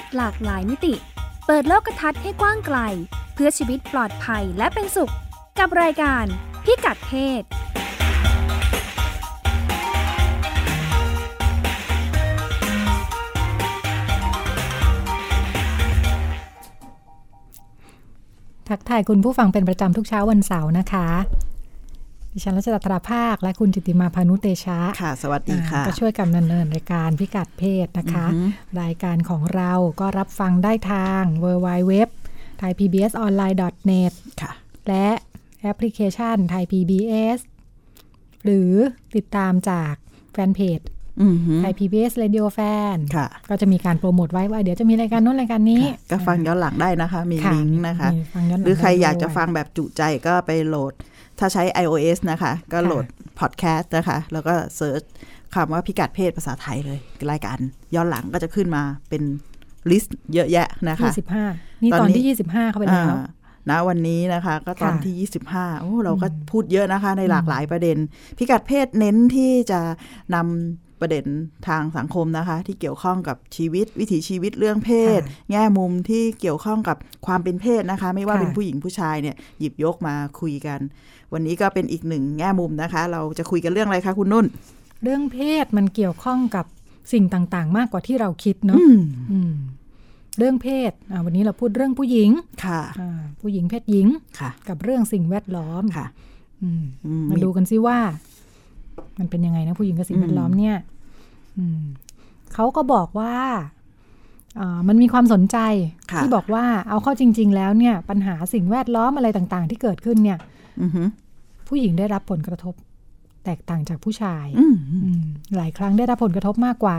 ศหลากหลายมิติ เปิดโลกทัศน์ให้กว้างไกล เพื่อชีวิตปลอดภัยและเป็นสุข กับรายการพิกัดเพศทักทายคุณผู้ฟังเป็นประจำทุกเช้าวันเสาร์นะคะ ดิฉันรัชดาตราภาค และคุณจิติมาพานุเตชะค่ะ สวัสดีค่ะอ่าก็ช่วยกันดำเนินรายการพิกัดเพศนะคะอือฮึรายการของเราก็รับฟังได้ทาง w w w t h a i PBS online net ค่ะ และแอปพลิเคชันไทย PBS หรือติดตามจากแฟนเพจอือหือไทย PBS Radio Fan ค่ะ ก็จะมีการโปรโมทไว้ว่าเดี๋ยวจะมีรายการโน้นรายการนี้ ก็ฟังย้อนหลังได้นะคะ มีค่ะลิงก์นะคะมีฟังย้อนหลังหรือใครอยากจะได้ด้วยฟังแบบจุใจก็ไปโหลด ถ้าใช้ iOS นะคะ ก็โหลดพอดแคสต์นะคะ แล้วก็ searchคำว่าพิกัดเพศภาษาไทยเลย รายการย้อนหลังก็จะขึ้นมาเป็นลิสต์เยอะแยะนะคะยี่สิบห้านี่ตอนตอนนี้ที่ยี่สิบห้าเข้าไปแล้วอ่าณวันนี้นะคะก็ตอนค่ะที่ 25 โอ้เราก็พูดเยอะนะคะในหลากหลายประเด็น พิกัดเพศเน้นที่จะนำประเด็นทางสังคมนะคะ ที่เกี่ยวข้องกับชีวิตวิถีชีวิตเรื่องเพศ แง่มุมที่เกี่ยวข้องกับความเป็นเพศนะคะ ไม่ว่าค่ะเป็นผู้หญิงผู้ชายเนี่ยหยิบยกมาคุยกัน วันนี้ก็เป็นอีกหนึ่งแง่มุมนะคะ เราจะคุยกันเรื่องอะไรคะคุณนุ่น เรื่องเพศมันเกี่ยวข้องกับสิ่งต่างๆ มากกว่าที่เราคิดเนาะอืมอืมเรื่องเพศอ่าวันนี้เราพูดเรื่องผู้หญิง ค่ะอ่าผู้หญิงเพศหญิงค่ะกับเรื่องสิ่งแวดล้อม ค่ะอืมอืมมาดูกันซิว่า มันเป็นยังไงนะผู้หญิงกับสิ่งแวดล้อมเนี่ยอืมเขาก็บอกว่าอ่ามันมีความสนใจค่ะที่บอกว่าเอาเข้าจริง ๆ แล้วเนี่ย ปัญหาสิ่งแวดล้อมอะไรต่าง ๆ ที่เกิดขึ้นเนี่ยอือหือ ผู้หญิงได้รับผลกระทบ แตกต่างจากผู้ชายอืมอืมหลายครั้งได้รับผลกระทบมากกว่า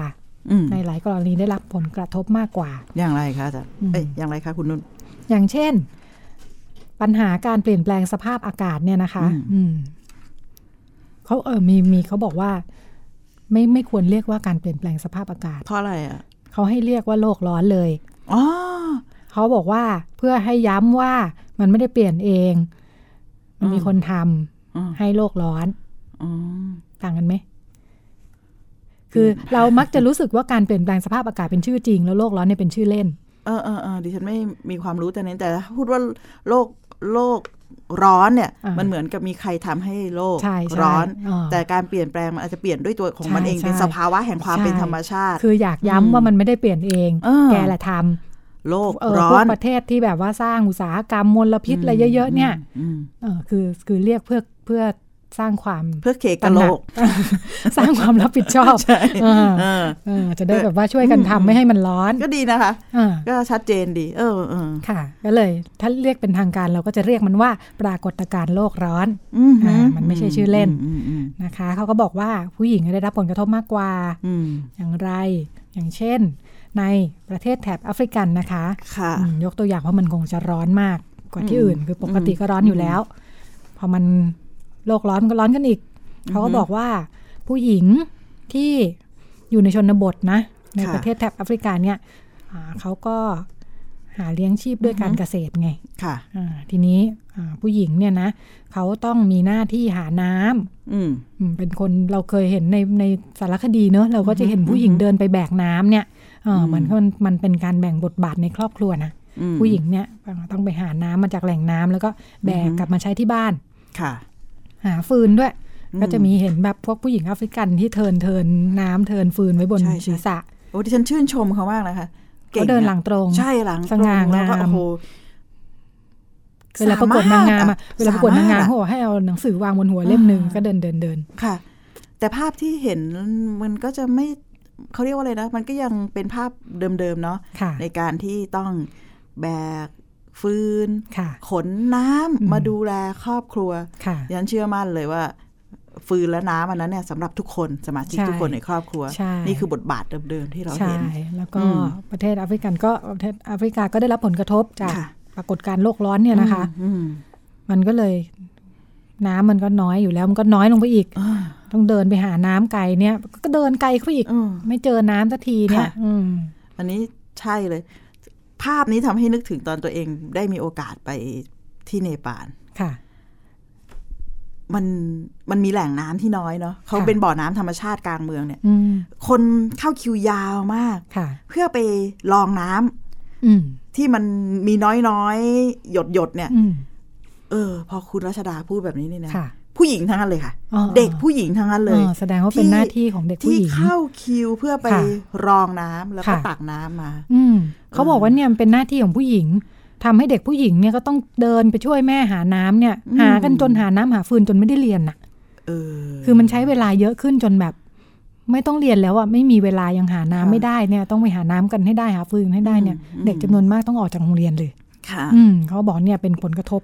อืมในหลายกรณีได้รับผลกระทบมากกว่า อย่างไรคะอาจารย์อืมเอ้ยอย่างไรคะคุณนุ่น อย่างเช่น ปัญหาการเปลี่ยนแปลงสภาพอากาศเนี่ยนะคะ อืมอืมเขาเออมีมีเขาบอกว่า ไม่ไม่ควรเรียกว่าการเปลี่ยนแปลงสภาพอากาศ เพราะอะไรอะเขาให้เรียกว่าโลกร้อนเลยอ๋อเขาบอกว่าเพื่อให้ย้ำว่ามันไม่ได้เปลี่ยนเอง มันมีอืมคนทำอืม ให้โลกร้อนอืมต่างกันไหม คือเรามักจะรู้สึกว่าการเปลี่ยนแปลงสภาพอากาศเป็นชื่อจริง แล้วโลกร้อนเนี่ยเป็นชื่อเล่น เออเออเออดิฉันไม่มีความรู้แต่นี้แต่ถ้าพูดว่าโลกโลกร้อนเนี่ยอ่ามัมันเหมือนกับมีใครทำให้โลกใช่ใช่ร้อนอ่าแต่การเปลี่ยนแปลงมันอาจจะเปลี่ยนด้วยตัวของมันใช่เองเป็นใช่สภาวะแห่งความใช่เป็นธรรมชาติ คืออยากย้ำว่ามันไม่ได้เปลี่ยนเองเออแกแหละทำโลกเออร้พอวกนประเทศที่แบบว่าสร้างอุตสาหกรรมมลพิษอะไรเยอะ ๆ เนี่ยอืมเออคือคือเรียกเพื่อ เพื่อสร้างความเพื่อเคกะโลก สร้างความรับผิดชอบใช่เออเออเออจะได้แบบว่าช่วยกันทำไม่ให้มันร้อน ก็ดีนะคะเออก็ชัดเจนดี เออเออค่ะ ก็เลย ถ้าเรียกเป็นทางการเราก็จะเรียกมันว่าปรากฏการณ์โลกร้อนอืมอ่ามันไม่ใช่ชื่อเล่นอืมอืมนะคะ เขาก็บอกว่าผู้หญิงได้รับผลกระทบมากกว่าอืมอย่างไร อย่างเช่น ในประเทศแถบแอฟริกันนะคะค่ะอืมยกตัวอย่างว่ามันคงจะร้อนมากกว่าที่อืมอื่น คือปกติก็ร้อนอยู่แล้ว พอมัน โลกร้อนมันก็ร้อนกันอีก เขาก็บอกว่าผู้หญิงที่อยู่ในชนบทนะ ในค่ะประเทศแถบแอฟริกาเนี่ยอ่าเขาก็หาเลี้ยงชีพด้วยการเกษตรไง ค่ะอ่าทีนี้อ่าผู้หญิงเนี่ยนะ เขาต้องมีหน้าที่หาน้ำอืมอืมเป็นคนเราเคยเห็นในในสารคดีเนอะเราก็จะเห็นผู้หญิงเดินไปแบกน้ำเนี่ยเออเหมือนมันมันเป็นการแบ่งบทบาทในครอบครัวนะอืมผู้หญิงเนี่ยต้องไปหาน้ำมาจากแหล่งน้ำแล้วก็แบกกลับมาใช้ที่บ้าน ค่ะ หาฟืนด้วย ก็จะมีเห็นแบบพวกผู้หญิงแอฟริกันที่เทินเทินน้ำเทินฟืนไว้บนใช่ใช่ศีรษะโอ้ดิฉันชื่นชมเขามากนะคะเขาเดินหลังตรง ใช่หลังสง่างามแล้วก็โอ้โหเวลาประกวดนางงามอะสเวลาประกวดนางงามสเขาบอกให้เอาหนังสือวางบนหัวเล่มหนึ่งก็เดินเดินเดินค่ะ แต่ภาพที่เห็นมันก็จะไม่เขาเรียกว่าอะไรนะ มันก็ยังเป็นภาพเดิมๆเนาะค่ะในการที่ต้องแบก ฟืนค่ะขนน้ำอืมมาดูแลครอบครัวค่ะดิฉันเชื่อมั่นเลยว่าฟืนและน้ำอันนั้นเนี่ยสำหรับทุกคนสมาชิกใช่ทุกคนในครอบครัวใช่นี่คือบทบาทเดิมๆที่เราใช่เห็นแล้วก็อืมประเทศแอฟริกันก็ประเทศแอฟริกาก็ได้รับผลกระทบจากค่ะปรากฏการณ์โลกร้อนเนี่ยนะคะอืมมันก็เลยน้ำมันก็น้อยอยู่แล้วมันก็น้อยลงไปอีกอืมต้องเดินไปหาน้ำไกลเนี่ย ก็เดินไกลเข้าไปอีกอืมไม่เจอน้ำสักทีเนี่ยค่ะอืมอันนี้ใช่เลย ภาพนี้ทำให้นึกถึงตอนตัวเองได้มีโอกาสไปที่เนปาลค่ะ มันมันมีแหล่งน้ำที่น้อยเนาะเขาค่ะเป็นบ่อน้ำธรรมชาติกลางเมืองเนี่ยอืมคนเข้าคิวยาวมากค่ะเพื่อไปลองน้ำอืมที่มันมีน้อยๆ หยดหยดๆเนี่ยอืมเออ พอคุณรัชดาพูดแบบนี้นี่นะค่ะ ผู้หญิงทั้งนั้นเลยค่ะอ๋อเด็กผู้หญิงทั้งนั้นเลยอ๋อแสดงว่าเป็นหน้าที่ของเด็กผู้ที่หญิงเข้าคิวเพื่อไปค่ะรองน้ำแล้วก็ค่ะตักน้ำมา อืมเขาบอกว่าเนี่ยมันเป็นหน้าที่ของผู้หญิงทำให้เด็กผู้หญิงเนี่ยก็ต้องเดินไปช่วยแม่หาน้ำเนี่ยอืมหากันจนหาน้ำหาฟืนจนไม่ได้เรียนน่ะเออคือมันใช้เวลาเยอะขึ้นจนแบบ ไม่ต้องเรียนแล้วอะไม่มีเวลายังหาน้ำค่ะไม่ได้เนี่ย ต้องไปหาน้ำกันให้ได้หาฟืนให้ได้เนี่ยอืมเด็กจำนวนมากต้องออกจากโรงเรียนเลย ค่ะ อืมเขาบอกเนี่ยเป็นผลกระทบ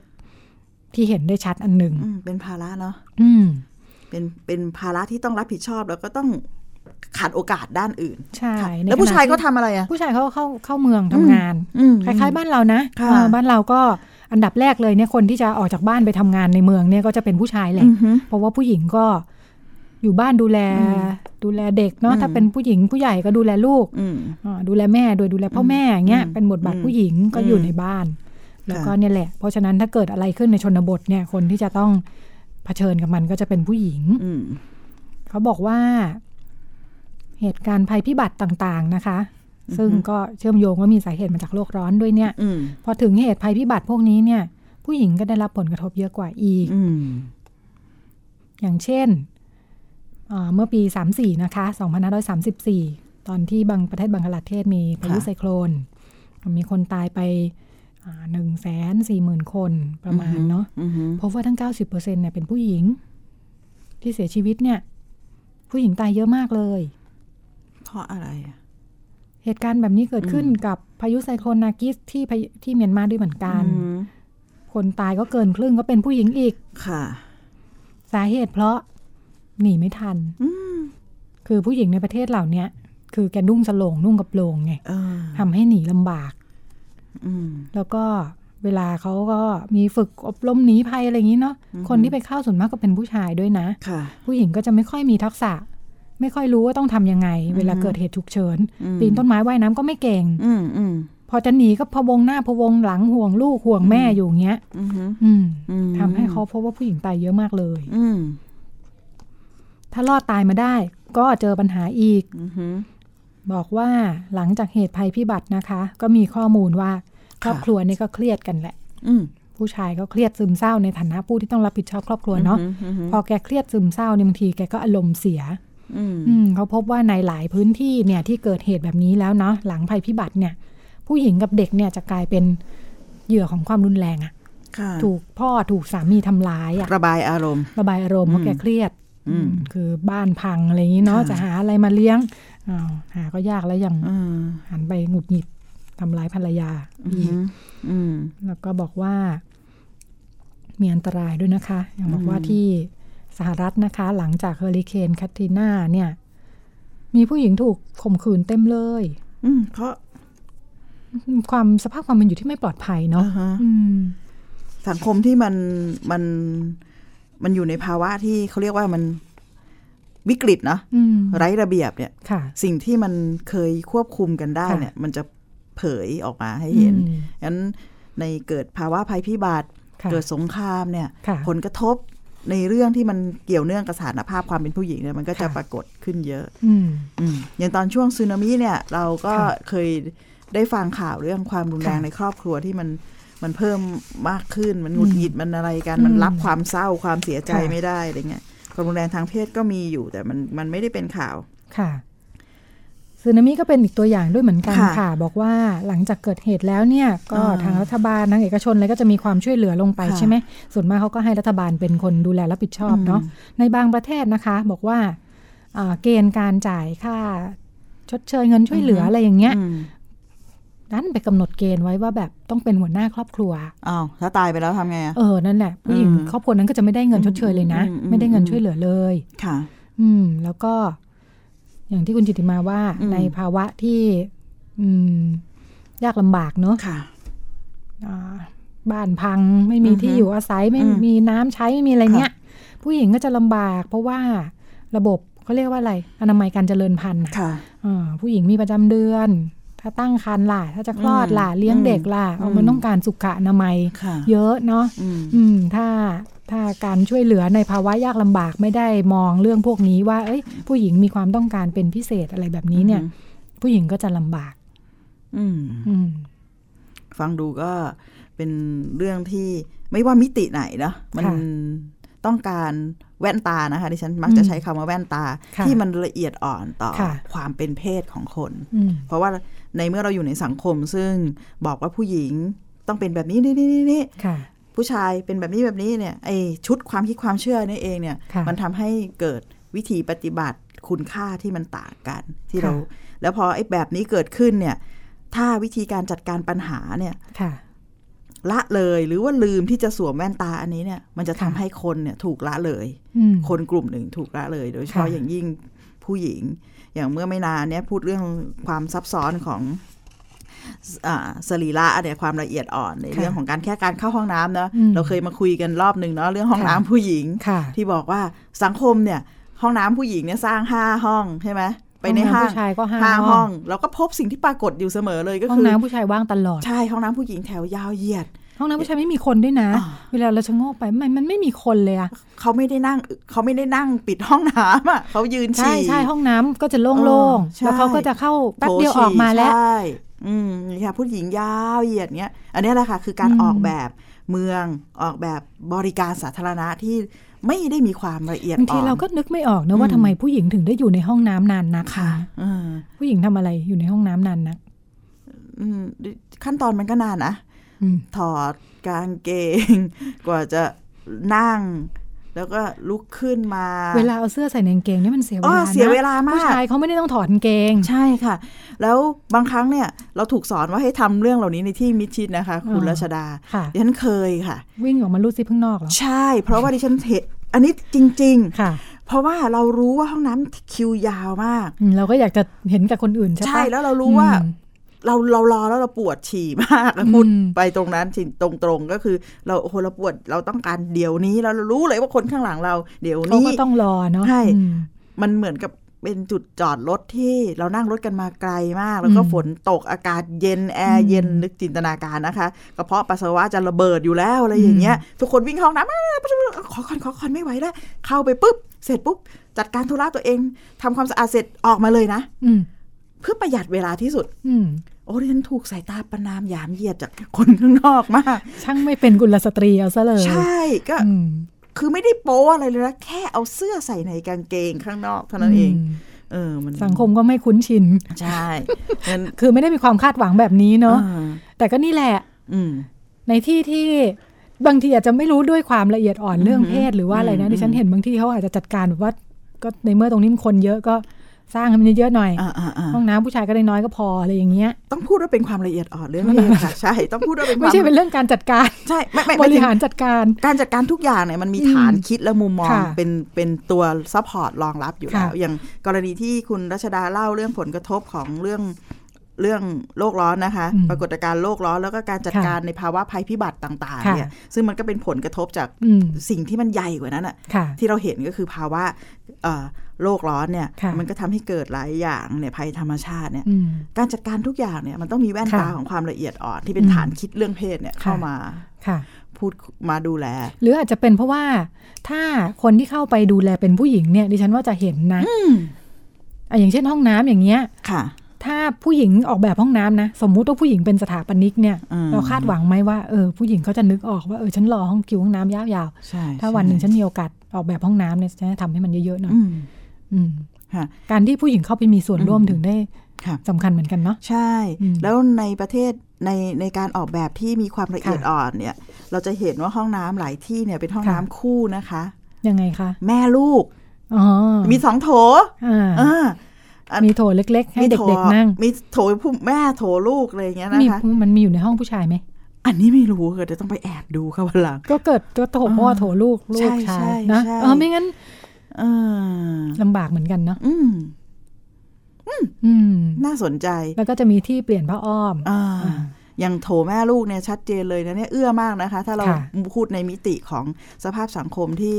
ที่เห็นได้ชัดอันหนึ่งอืมเป็นภาระเนาะอืม เป็นเป็นภาระที่ต้องรับผิดชอบแล้วก็ต้องขาดโอกาสด้านอื่น ใช่ค่ะในแล้วผู้ชายขณะเขาที่ทำอะไรอะ ผู้ชายเขาก็เข้าเข้าเมืองทำงานอืมคล้ายๆ บ้านเรานะค่ะเออบ้านเราก็อันดับแรกเลยเนี่ยคนที่จะออกจากบ้านไปทำงานในเมืองเนี่ยก็จะเป็นผู้ชายแหละอือฮึเพราะว่าผู้หญิงก็อยู่บ้านดูแลดูแลเด็กเนาะอืมถ้าเป็นผู้หญิงผู้ใหญ่ก็ดูแลลูกอืมอ่าดูแลแม่โดยดูแลพ่อแม่อย่างเงี้ยอืมเป็นบทบาทอืมผู้หญิงก็อืมอยู่ในบ้าน แล้วก็เนี่ยแหละ เพราะฉะนั้นถ้าเกิดอะไรขึ้นในชนบทเนี่ยคนที่จะต้องเผชิญกับมันก็จะเป็นผู้หญิงอืมเขาบอกว่า เหตุการณ์ภัยพิบัติต่างๆนะคะ ซึ่งก็เชื่อมโยงว่ามีสาเหตุมาจากโลกร้อนด้วยเนี่ยอืมพอถึงเหตุภัยพิบัติพวกนี้เนี่ย ผู้หญิงก็ได้รับผลกระทบเยอะกว่าอีกอืมอย่างเช่นอ่าเมื่อปี 34 นะคะ 2534 ตอนที่บางประเทศบังกลาเทศมีพายุค่ะไซโคลน มีคนตายไป หนึ่งแสนสี่หมื่นคนประมาณเนาะอือฮึพบว่าทั้ง 90%เนี่ยเป็นผู้หญิง ที่เสียชีวิตเนี่ย ผู้หญิงตายเยอะมากเลย เพราะอะไรอะเหตุการณ์แบบนี้เกิดขึ้นกับพายุไซโคลนนากิสที่พายุที่เมียนมาด้วยเหมือนกันอืมคนตายก็เกินครึ่งก็เป็นผู้หญิงอีกค่ะ สาเหตุเพราะหนีไม่ทันอืมคือผู้หญิงในประเทศเหล่าเนี้ยคือแกนุ่งสโลงนุ่งกระโปรงไงเออทำให้หนีลำบากอืม แล้วก็เวลาเขาก็มีฝึกอบรมหนีภัยอะไรอย่างนี้เนาะอือฮึคนที่ไปเข้าส่วนมากก็เป็นผู้ชายด้วยนะค่ะผู้หญิงก็จะไม่ค่อยมีทักษะ ไม่ค่อยรู้ว่าต้องทำยังไง เวลาเกิดเหตุฉุกเฉินอืมปีนต้นไม้ว่ายน้ำก็ไม่เก่ง อืมอืมพอจะหนีก็พะวงหน้าพะวงหลังห่วงลูกห่วงแม่อยู่อย่างเงี้ยอือฮึอืมอืมทำให้เขาพบว่าผู้หญิงตายเยอะมากเลย อืมถ้ารอดตายมาได้ ก็เจอปัญหาอีกอือฮึ บอกว่าหลังจากเหตุภัยพิบัตินะคะ ก็มีข้อมูลว่าครอบครัวนี่ก็เครียดกันแหละอืมผู้ชายก็เครียดซึมเศร้าในฐานะผู้ที่ต้องรับผิดชอบครอบครัวเนาะอือฮึพอแกเครียดซึมเศร้าเนี่ยบางทีแกก็อารมณ์เสียอืมอืมเขาพบว่าในหลายพื้นที่เนี่ยที่เกิดเหตุแบบนี้แล้วเนาะหลังภัยพิบัติเนี่ย ผู้หญิงกับเด็กเนี่ยจะกลายเป็นเหยื่อของความรุนแรงอะค่ะถูกพ่อถูกสามีทำร้ายอะระบายอารมณ์ ระบายอารมณ์เพราะแกเครียดอืมคือบ้านพังอะไรอย่างนี้เนาะค่ะจะหาอะไรมาเลี้ยง อ้าวหาก็ยากแล้วยังอืมหันไปหงุดหงิดทำร้ายภรรยาอือีกมอืมแล้วก็บอกว่า มีอันตรายด้วยนะคะอย่างบอกว่าอืมที่สหรัฐนะคะ หลังจากเฮอริเคนแคทรีนาเนี่ย มีผู้หญิงถูกข่มขืนเต็มเลย อืมเพราะ ความสภาพความเป็นอยู่ที่ไม่ปลอดภัยเนาะอ่าฮะอืมสังคมที่มันมันมันอยู่ในภาวะที่เขาเรียกว่ามัน วิกฤตเนาะอืมไร้ระเบียบเนี่ยค่ะสิ่งที่มันเคยควบคุมกันได้ค่ะเนี่ยมันจะเผยออกมาให้เห็นอืมงั้นในเกิดภาวะภัยพิบัติค่ะเกิดสงครามเนี่ยค่ะผลกระทบในเรื่องที่มันเกี่ยวเนื่องกับสถานภาพความเป็นผู้หญิงเนี่ยมันก็จะค่ะปรากฏขึ้นเยอะอืมอืมอย่างตอนช่วงสึนามิเนี่ยเราก็ค่ะเคยได้ฟังข่าวเรื่องความรุนแรงค่ะในครอบครัวที่มันมันเพิ่มมากขึ้นมันหงุดอืมหงิดมันอะไรกันอืมมันรับความเศร้าความเสียใจค่ะไม่ได้อะไรเงี้ย ความรุนแรงทางเพศก็มีอยู่ แต่มันมันไม่ได้เป็นข่าวค่ะสึนามิก็เป็นอีกตัวอย่างด้วยเหมือนกันค่ะค่ะบอกว่าหลังจากเกิดเหตุแล้วเนี่ย ก็อ่าทางรัฐบาลทางเอกชนอะไรก็จะมีความช่วยเหลือลงไปค่ะใช่ไหมส่วนมากเขาก็ให้รัฐบาลเป็นคนดูแลรับผิดชอบเนาะอืมในบางประเทศนะคะ บอกว่าอ่าเกณฑ์การจ่ายค่าชดเชยเงินช่วยเหลืออะไรอย่างเงี้ย อืมนั้นไปกำหนดเกณฑ์ไว้ว่าแบบต้องเป็นหัวหน้าครอบครัวอ้าวถ้าตายไปแล้วทำไงอะเออนั่นแหละผู้หญิงอืมครอบครัวนั้นก็จะไม่ได้เงินชดเชยเลยนะอืมอืมไม่ได้เงินช่วยเหลือเลยค่ะ อืม แล้วก็ อย่างที่คุณจิติมาว่าอืมในภาวะที่ อืม ยากลำบากเนอะค่ะอ่าบ้านพังไม่มีอือฮึที่อยู่อาศัยไม่อืมมีน้ำใช้ไม่มีอะไรเงี้ยผู้หญิงก็จะลำบาก เพราะว่าระบบเขาเรียกว่าอะไรอนามัยการเจริญพันธุ์น่ะค่ะอ่าผู้หญิงมีประจำเดือน ถ้าตั้งครรภ์ล่ะ ถ้าจะคลอดล่ะอืมเลี้ยงเด็กล่ะอืมเอามันต้องการสุขอนามัยค่ะเยอะเนาะอืมอืมถ้าถ้าการช่วยเหลือในภาวะยากลำบากไม่ได้มองเรื่องพวกนี้ว่า เอ้ย ผู้หญิงมีความต้องการเป็นพิเศษอะไรแบบนี้เนี่ย ผู้หญิงก็จะลำบาก อืมอืมฟังดูก็เป็นเรื่องที่ไม่ว่ามิติไหนเนอะมันค่ะต้องการ แว่นตานะคะดิฉันมักจะอืมใช้คำว่าแว่นตาค่ะที่มันละเอียดอ่อนต่อค่ะความเป็นเพศของคนอืมเพราะว่าในเมื่อเราอยู่ในสังคมซึ่งบอกว่าผู้หญิงต้องเป็นแบบนี้นี่นี่นี่นี่ค่ะผู้ชายเป็นแบบนี้แบบนี้เนี่ยไอชุดความคิดความเชื่อนี่เองเนี่ยค่ะมันทำให้เกิดวิธีปฏิบัติคุณค่าที่มันต่างกันที่ค่ะเรา แล้วพอไอ้แบบนี้เกิดขึ้นเนี่ย ถ้าวิธีการจัดการปัญหาเนี่ยค่ะ ละเลยหรือว่าลืมที่จะสวมแว่นตาอันนี้เนี่ยมันจะทำค่ะให้คนเนี่ยถูกละเลยอืมคนกลุ่มหนึ่งถูกละเลย โดยเฉพาะค่ะอย่างยิ่งผู้หญิง อย่างเมื่อไม่นานเนี่ยพูดเรื่องความซับซ้อนของอ่าสรีระเนี่ยความละเอียดอ่อนในค่ะเรื่องของการแค่การเข้าห้องน้ำเนาะอืมเราเคยมาคุยกันรอบหนึ่งเนาะเรื่องห้องค่ะน้ำผู้หญิงค่ะที่บอกว่าสังคมเนี่ยห้องน้ำผู้หญิงเนี่ยสร้างห้าห้องใช่ไหม ไปในห้องห้างน้ำผู้ชายก็ห้าห้าห้ห้อองงเราก็พบสิ่งที่ปรากฏอยู่เสมอเลยก็ห้องคือน้ำผู้ชายว่างตลอด ใช่ห้องน้ำผู้หญิงแถวยาวเหยียด ห้องน้ำผู้ชายไม่มีคนด้วยนะอ่าเวลาเราชะโงกไปมันมันไม่มีคนเลยอะเขาไม่ได้นั่งเขาไม่ได้นั่งปิดห้องน้ำอะเขายืนใช่ฉี่ใช่ห้องน้ำก็จะโล่งเออใช่ๆแล้วเขาก็จะเข้าแป๊บโถเดียวออกมาแล้วใช่อืมนี่ค่ะผู้หญิงยาวเหยียดเนี้ย อันนี้แหละค่ะคือการอืมออกแบบเมืองออกแบบบริการสาธารณะที่ ไม่ได้มีความละเอียดบางอ่ทีอนเราก็นึกไม่ออกนะว่าอืมทำไมผู้หญิงถึงได้อยู่ในห้องน้ำนานนักค่ะเออผู้หญิงทำอะไรอยู่ในห้องน้ำนานนักอืมขั้นตอนมันก็นานนะอืมถอดกางเกง กว่าจะนั่ง แล้วก็ลุกขึ้นมา เวลาเอาเสื้อใส่ในกางเกงเนี่ยมันเสียเวอ๋อลานะเสียเวลามากผู้ชายเขาไม่ได้ต้องถอดกางเกง ใช่ค่ะ แล้วบางครั้งเนี่ยเราถูกสอนว่าให้ทำเรื่องเหล่านี้ในที่มิดชิดนะคะ คุณอ๋อรัชดาค่ะดิฉันเคยค่ะ วิ่งออกมาลูดซิปข้างนอกเหรอใช่ เพราะว่าดิฉันเห็นอันนี้จริงค่ะๆเพราะว่าเรารู้ว่าห้องน้ำคิวยาวมากอืมเราก็อยากจะเห็นกับคนอื่นใช่ปะใช่แล้วเรารู้ว่าอืม เราเรารอแล้วเราปวดฉี่มากพูดอืมไปตรงนั้นฉี่ตรงๆก็คือ เราโอ้โหเราปวดเราต้องการเดี๋ยวนี้แล้วเรารู้เลยว่าคนข้างหลังเรา เดี๋ยวเขานี้ก็ต้องรอเนาะใช่อืมมันเหมือนกับเป็นจุดจอดรถที่เรานั่งรถกันมาไกลมาก แล้วก็อืมฝนตกอากาศเย็นแอร์เย็นนึกจินตนาการนะคะกระเพาะปัสสาวะจะระเบิดอยู่แล้วอะไรอย่างเงี้ยทุกคนวิ่งเข้าห้องน้ำอ้าวขอคอนขอคอนไม่ไหวแล้วเข้าไปปุ๊บ เสร็จปุ๊บ จัดการธุระตัวเองทำความสะอาดเสร็จออกมาเลยนะ อืมเพื่อประหยัดเวลาที่สุดอืม โอ้ดิฉันถูกสายตาประนามหยามเหยียดจากคนข้างนอกมาก ช่างไม่เป็นกุลสตรีเอาซะเลย ใช่ก็อืมคือไม่ได้โป๊อะไรเลยนะแค่เอาเสื้อใส่ในกางเกงข้างนอกเท่านั้นเองมเออมันสังคมก็ไม่คุ้นชิน ใช่งั้นคือไม่ได้มีความคาดหวังแบบนี้เนาะอ่าแต่ก็นี่แหละ อืมในที่ที่บางทีอาจจะไม่รู้ด้วยความละเอียดอ่อนเรื่องเพศหรือว่าอะไรนะอืมดิฉันเห็นบางที่เขาอาจจะจัดการแบบว่า ก็ในเมื่อตรงนี้มันคนเยอะก็ สร้างให้มันเยอะๆหน่อยอ่าอ่าอ่าห้องน้ำผู้ชายก็ได้น้อยก็พออะไรอย่างเงี้ยต้องพูดว่าเป็นความละเอียดอ่อนเรื่องเพศค่ะใช่ต้องพูดว่าเป็นควาไม่มใช่เป็นเรื่องการจัดการใช่ไม่ไม่บไม่ริถึงหารจัดการการจัดการทุกอย่างเนี่ยมันมีอืมฐานคิดและมุมมองค่ะเป็นเป็นตัว support รองรับอยู่แล้วค่ะอย่างกรณีที่คุณรัชดาเล่าเรื่องผลกระทบของเรื่อง เรื่องโลกร้อนนะคะอืมปรากฏการณ์โลกร้อนแล้วก็การจัดค่ะการในภาวะภัยพิบัติต่างๆค่ะเนี่ยซึ่งมันก็เป็นผลกระทบจากอืมสิ่งที่มันใหญ่กว่านั้นอะค่ะที่เราเห็นก็คือภาวะเอ่อโลกร้อนเนี่ยค่ะมันก็ทำให้เกิดหลายอย่างเนี่ยภัยธรรมชาติเนี่ยอืมการจัดการทุกอย่างเนี่ยมันต้องมีแว่นค่ะตาของความละเอียดอ่อนที่เป็นอืมฐานคิดเรื่องเพศเนี่ยค่ะเข้ามาค่ะพูดมาดูแล หรืออาจจะเป็นเพราะว่าถ้าคนที่เข้าไปดูแลเป็นผู้หญิงเนี่ยดิฉันว่าจะเห็นนะอะอย่างเช่นห้องน้ำอย่างเงี้ยค่ะ ถ้าผู้หญิงออกแบบห้องน้ำนะ สมมุติว่าผู้หญิงเป็นสถาปนิกเนี่ยอืมเราคาดหวังไหมว่าเออผู้หญิงเขาจะนึกออกว่าเออฉันรอห้องคิวห้องน้ำยาวใช่ๆถ้าวันหนึ่งฉันมีโอกาสออกแบบห้องน้ำเนี่ยฉันจะทำให้มันเยอะๆหน่อยอืมอืมค่ะการที่ผู้หญิงเข้าไปมีส่วนร่วมอืมถึงได้ค่ะสำคัญเหมือนกันเนาะใช่อืมแล้วในประเทศในในการออกแบบที่มีความละเอียดค่ะอ่อนเนี่ย เราจะเห็นว่าห้องน้ำหลายที่เนี่ยเป็นห้องค่ะน้ำคู่นะคะยังไงคะแม่ลูกอ๋อมีสองโถอ่าอ่าอัน มีโถเล็กๆ ให้มีเโถด็กๆนั่ง มีโถผู้แม่โถลูกอะไรอย่างเงี้ยมีนะคะมันมีอยู่ในห้องผู้ชายไหมอันนี้ไม่รู้ค่ะเดี๋ยวต้องไปแอบดูค่ะวันหลังก็เกิดก็โถพ่อโถลูกลูใช่กชาใช่ยนะใช่เออไม่งั้นเออลำบากเหมือนกันเนาะอืมอืมน่าสนใจ แล้วก็จะมีที่เปลี่ยนผ้าอ้อมอ่าอ่าอย่างโถแม่ลูกเนี่ยชัดเจนเลยนะเนี่ยเอื้อมากนะคะ ถ้าเราค่ะพูดในมิติของสภาพสังคมที่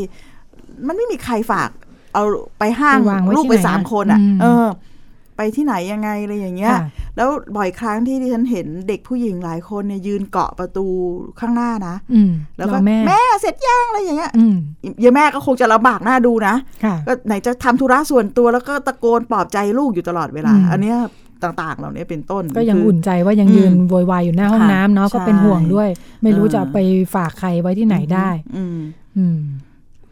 มันไม่มีใครฝาก เอาไปห้างไปวางไว้ลูกที่ไปไหนสามอะคนอะอืมเออ ไปที่ไหนยังไงอะไรอย่างเงี้ยค่ะแล้วบ่อยครั้งที่ดิฉันเห็นเด็กผู้หญิงหลายคนเนี่ยยืนเกาะประตูข้างหน้านะอืมแล้วก็รอแม่แม่เสร็จย่างอะไรอย่างเงี้ยอืมยายแม่ก็คงจะลำบากหน้าดูนะค่ะก็ไหนจะทำธุระส่วนตัวแล้วก็ตะโกนปลอบใจลูกอยู่ตลอดเวลาอืมอันเนี้ยต่างๆ เหล่านี้เป็นต้น ก็ยังคืออุ่นใจว่ายังอืมยืนโวยวายอยู่หน้าห้องค่ะน้ำเนาะก็เป็นใช่ห่วงด้วย ไม่รู้เออจะไปฝากใครไว้ที่ไหนได้ อืมอืม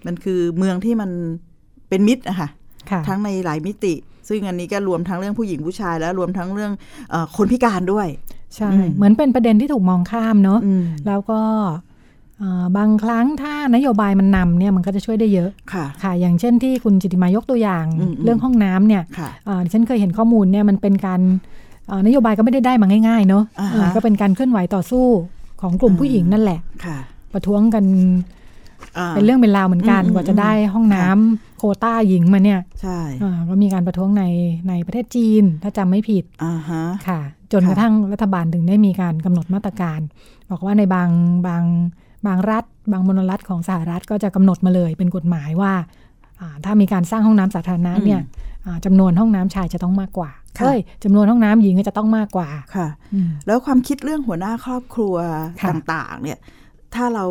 มันคือเมืองที่มัน เป็นมิตรอะค่ะค่ะทั้งในหลายมิติ ซึ่งอันนี้ก็รวมทั้งเรื่องผู้หญิงผู้ชาย และรวมทั้งเรื่องเออคนพิการด้วย ใช่อืมเหมือนเป็นประเด็นที่ถูกมองข้ามเนาะอืมแล้วก็เอ่อบางครั้งถ้านโยบายมันนำเนี่ยมันก็จะช่วยได้เยอะค่ะค่ะ อย่างเช่นที่คุณจิติมายกตัวอย่างอืมเรื่องห้องน้ำเนี่ยค่ะอ่าดิฉันเคยเห็นข้อมูลเนี่ยมันเป็นการอ่านโยบายก็ไม่ได้ได้มาง่ายๆเนาะอ่าฮะเออก็เป็นการเคลื่อนไหวต่อสู้ของกลุ่มผู้หญิงนั่นแหละค่ะ ประท้วงกันอ่าเป็นเรื่องเป็นราวเหมือนกันอืมกว่าจะได้ห้องน้ำ โควต้าหญิงมาเนี่ย ใช่อ่าก็มีการประท้วงในในประเทศจีน ถ้าจำไม่ผิดอ่าฮะค่ะ จนค่ะกระทั่งรัฐบาลถึงได้มีการกำหนดมาตรการ บอกว่าในบางบางบางรัฐ บางมณรัฐของสหรัฐก็จะกำหนดมาเลยเป็นกฎหมายว่าอ่าถ้ามีการสร้างห้องน้ำสาธารณะเนี่ยอ่าจำนวนห้องน้ำชายจะต้องมากกว่าค่ะเอ้ยจำนวนห้องน้ำหญิงก็จะต้องมากกว่าค่ะอืมแล้วความคิดเรื่องหัวหน้าครอบครัวค่ะต่าง ๆ เนี่ย ถ้าเรา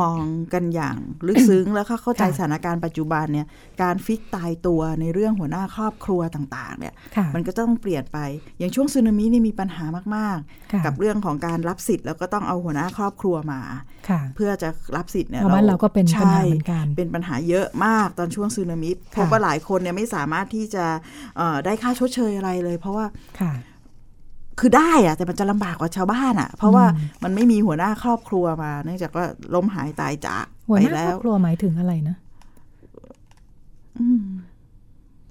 มองกันอย่างลึกซึ้งแล้วก็เข้าใจค่ะสถานการณ์ปัจจุบันเนี่ยการฟิกตายตัวในเรื่องหัวหน้าครอบครัวต่างๆเนี่ยค่ะมันก็ต้องเปลี่ยนไป อย่างช่วงสึนามินี่มีปัญหามากค่ะๆกับเรื่องของการรับสิทธิ์แล้วก็ต้องเอาหัวหน้าครอบครัวมาค่ะเพื่อจะรับสิทธิ์เนี่ยเอาบ้านเราก็เป็นปัญหาใช่เหมือนกันเป็นปัญหาเยอะมากตอนช่วงสึนามิพบว่าหลายคนเนี่ยไม่สามารถที่จะเอ่อได้ค่าชดเชยอะไรเลย เพราะว่า ค่ะคือได้อะแต่มันจะลำบากกว่าชาวบ้านอะเพราะว่ามันไม่มีหัวหน้าครอบครัวมา เนื่องจากว่าล้มหายตายจากหัวไปหน้าแล้ครอวบครัวหมายถึงอะไรนะอืม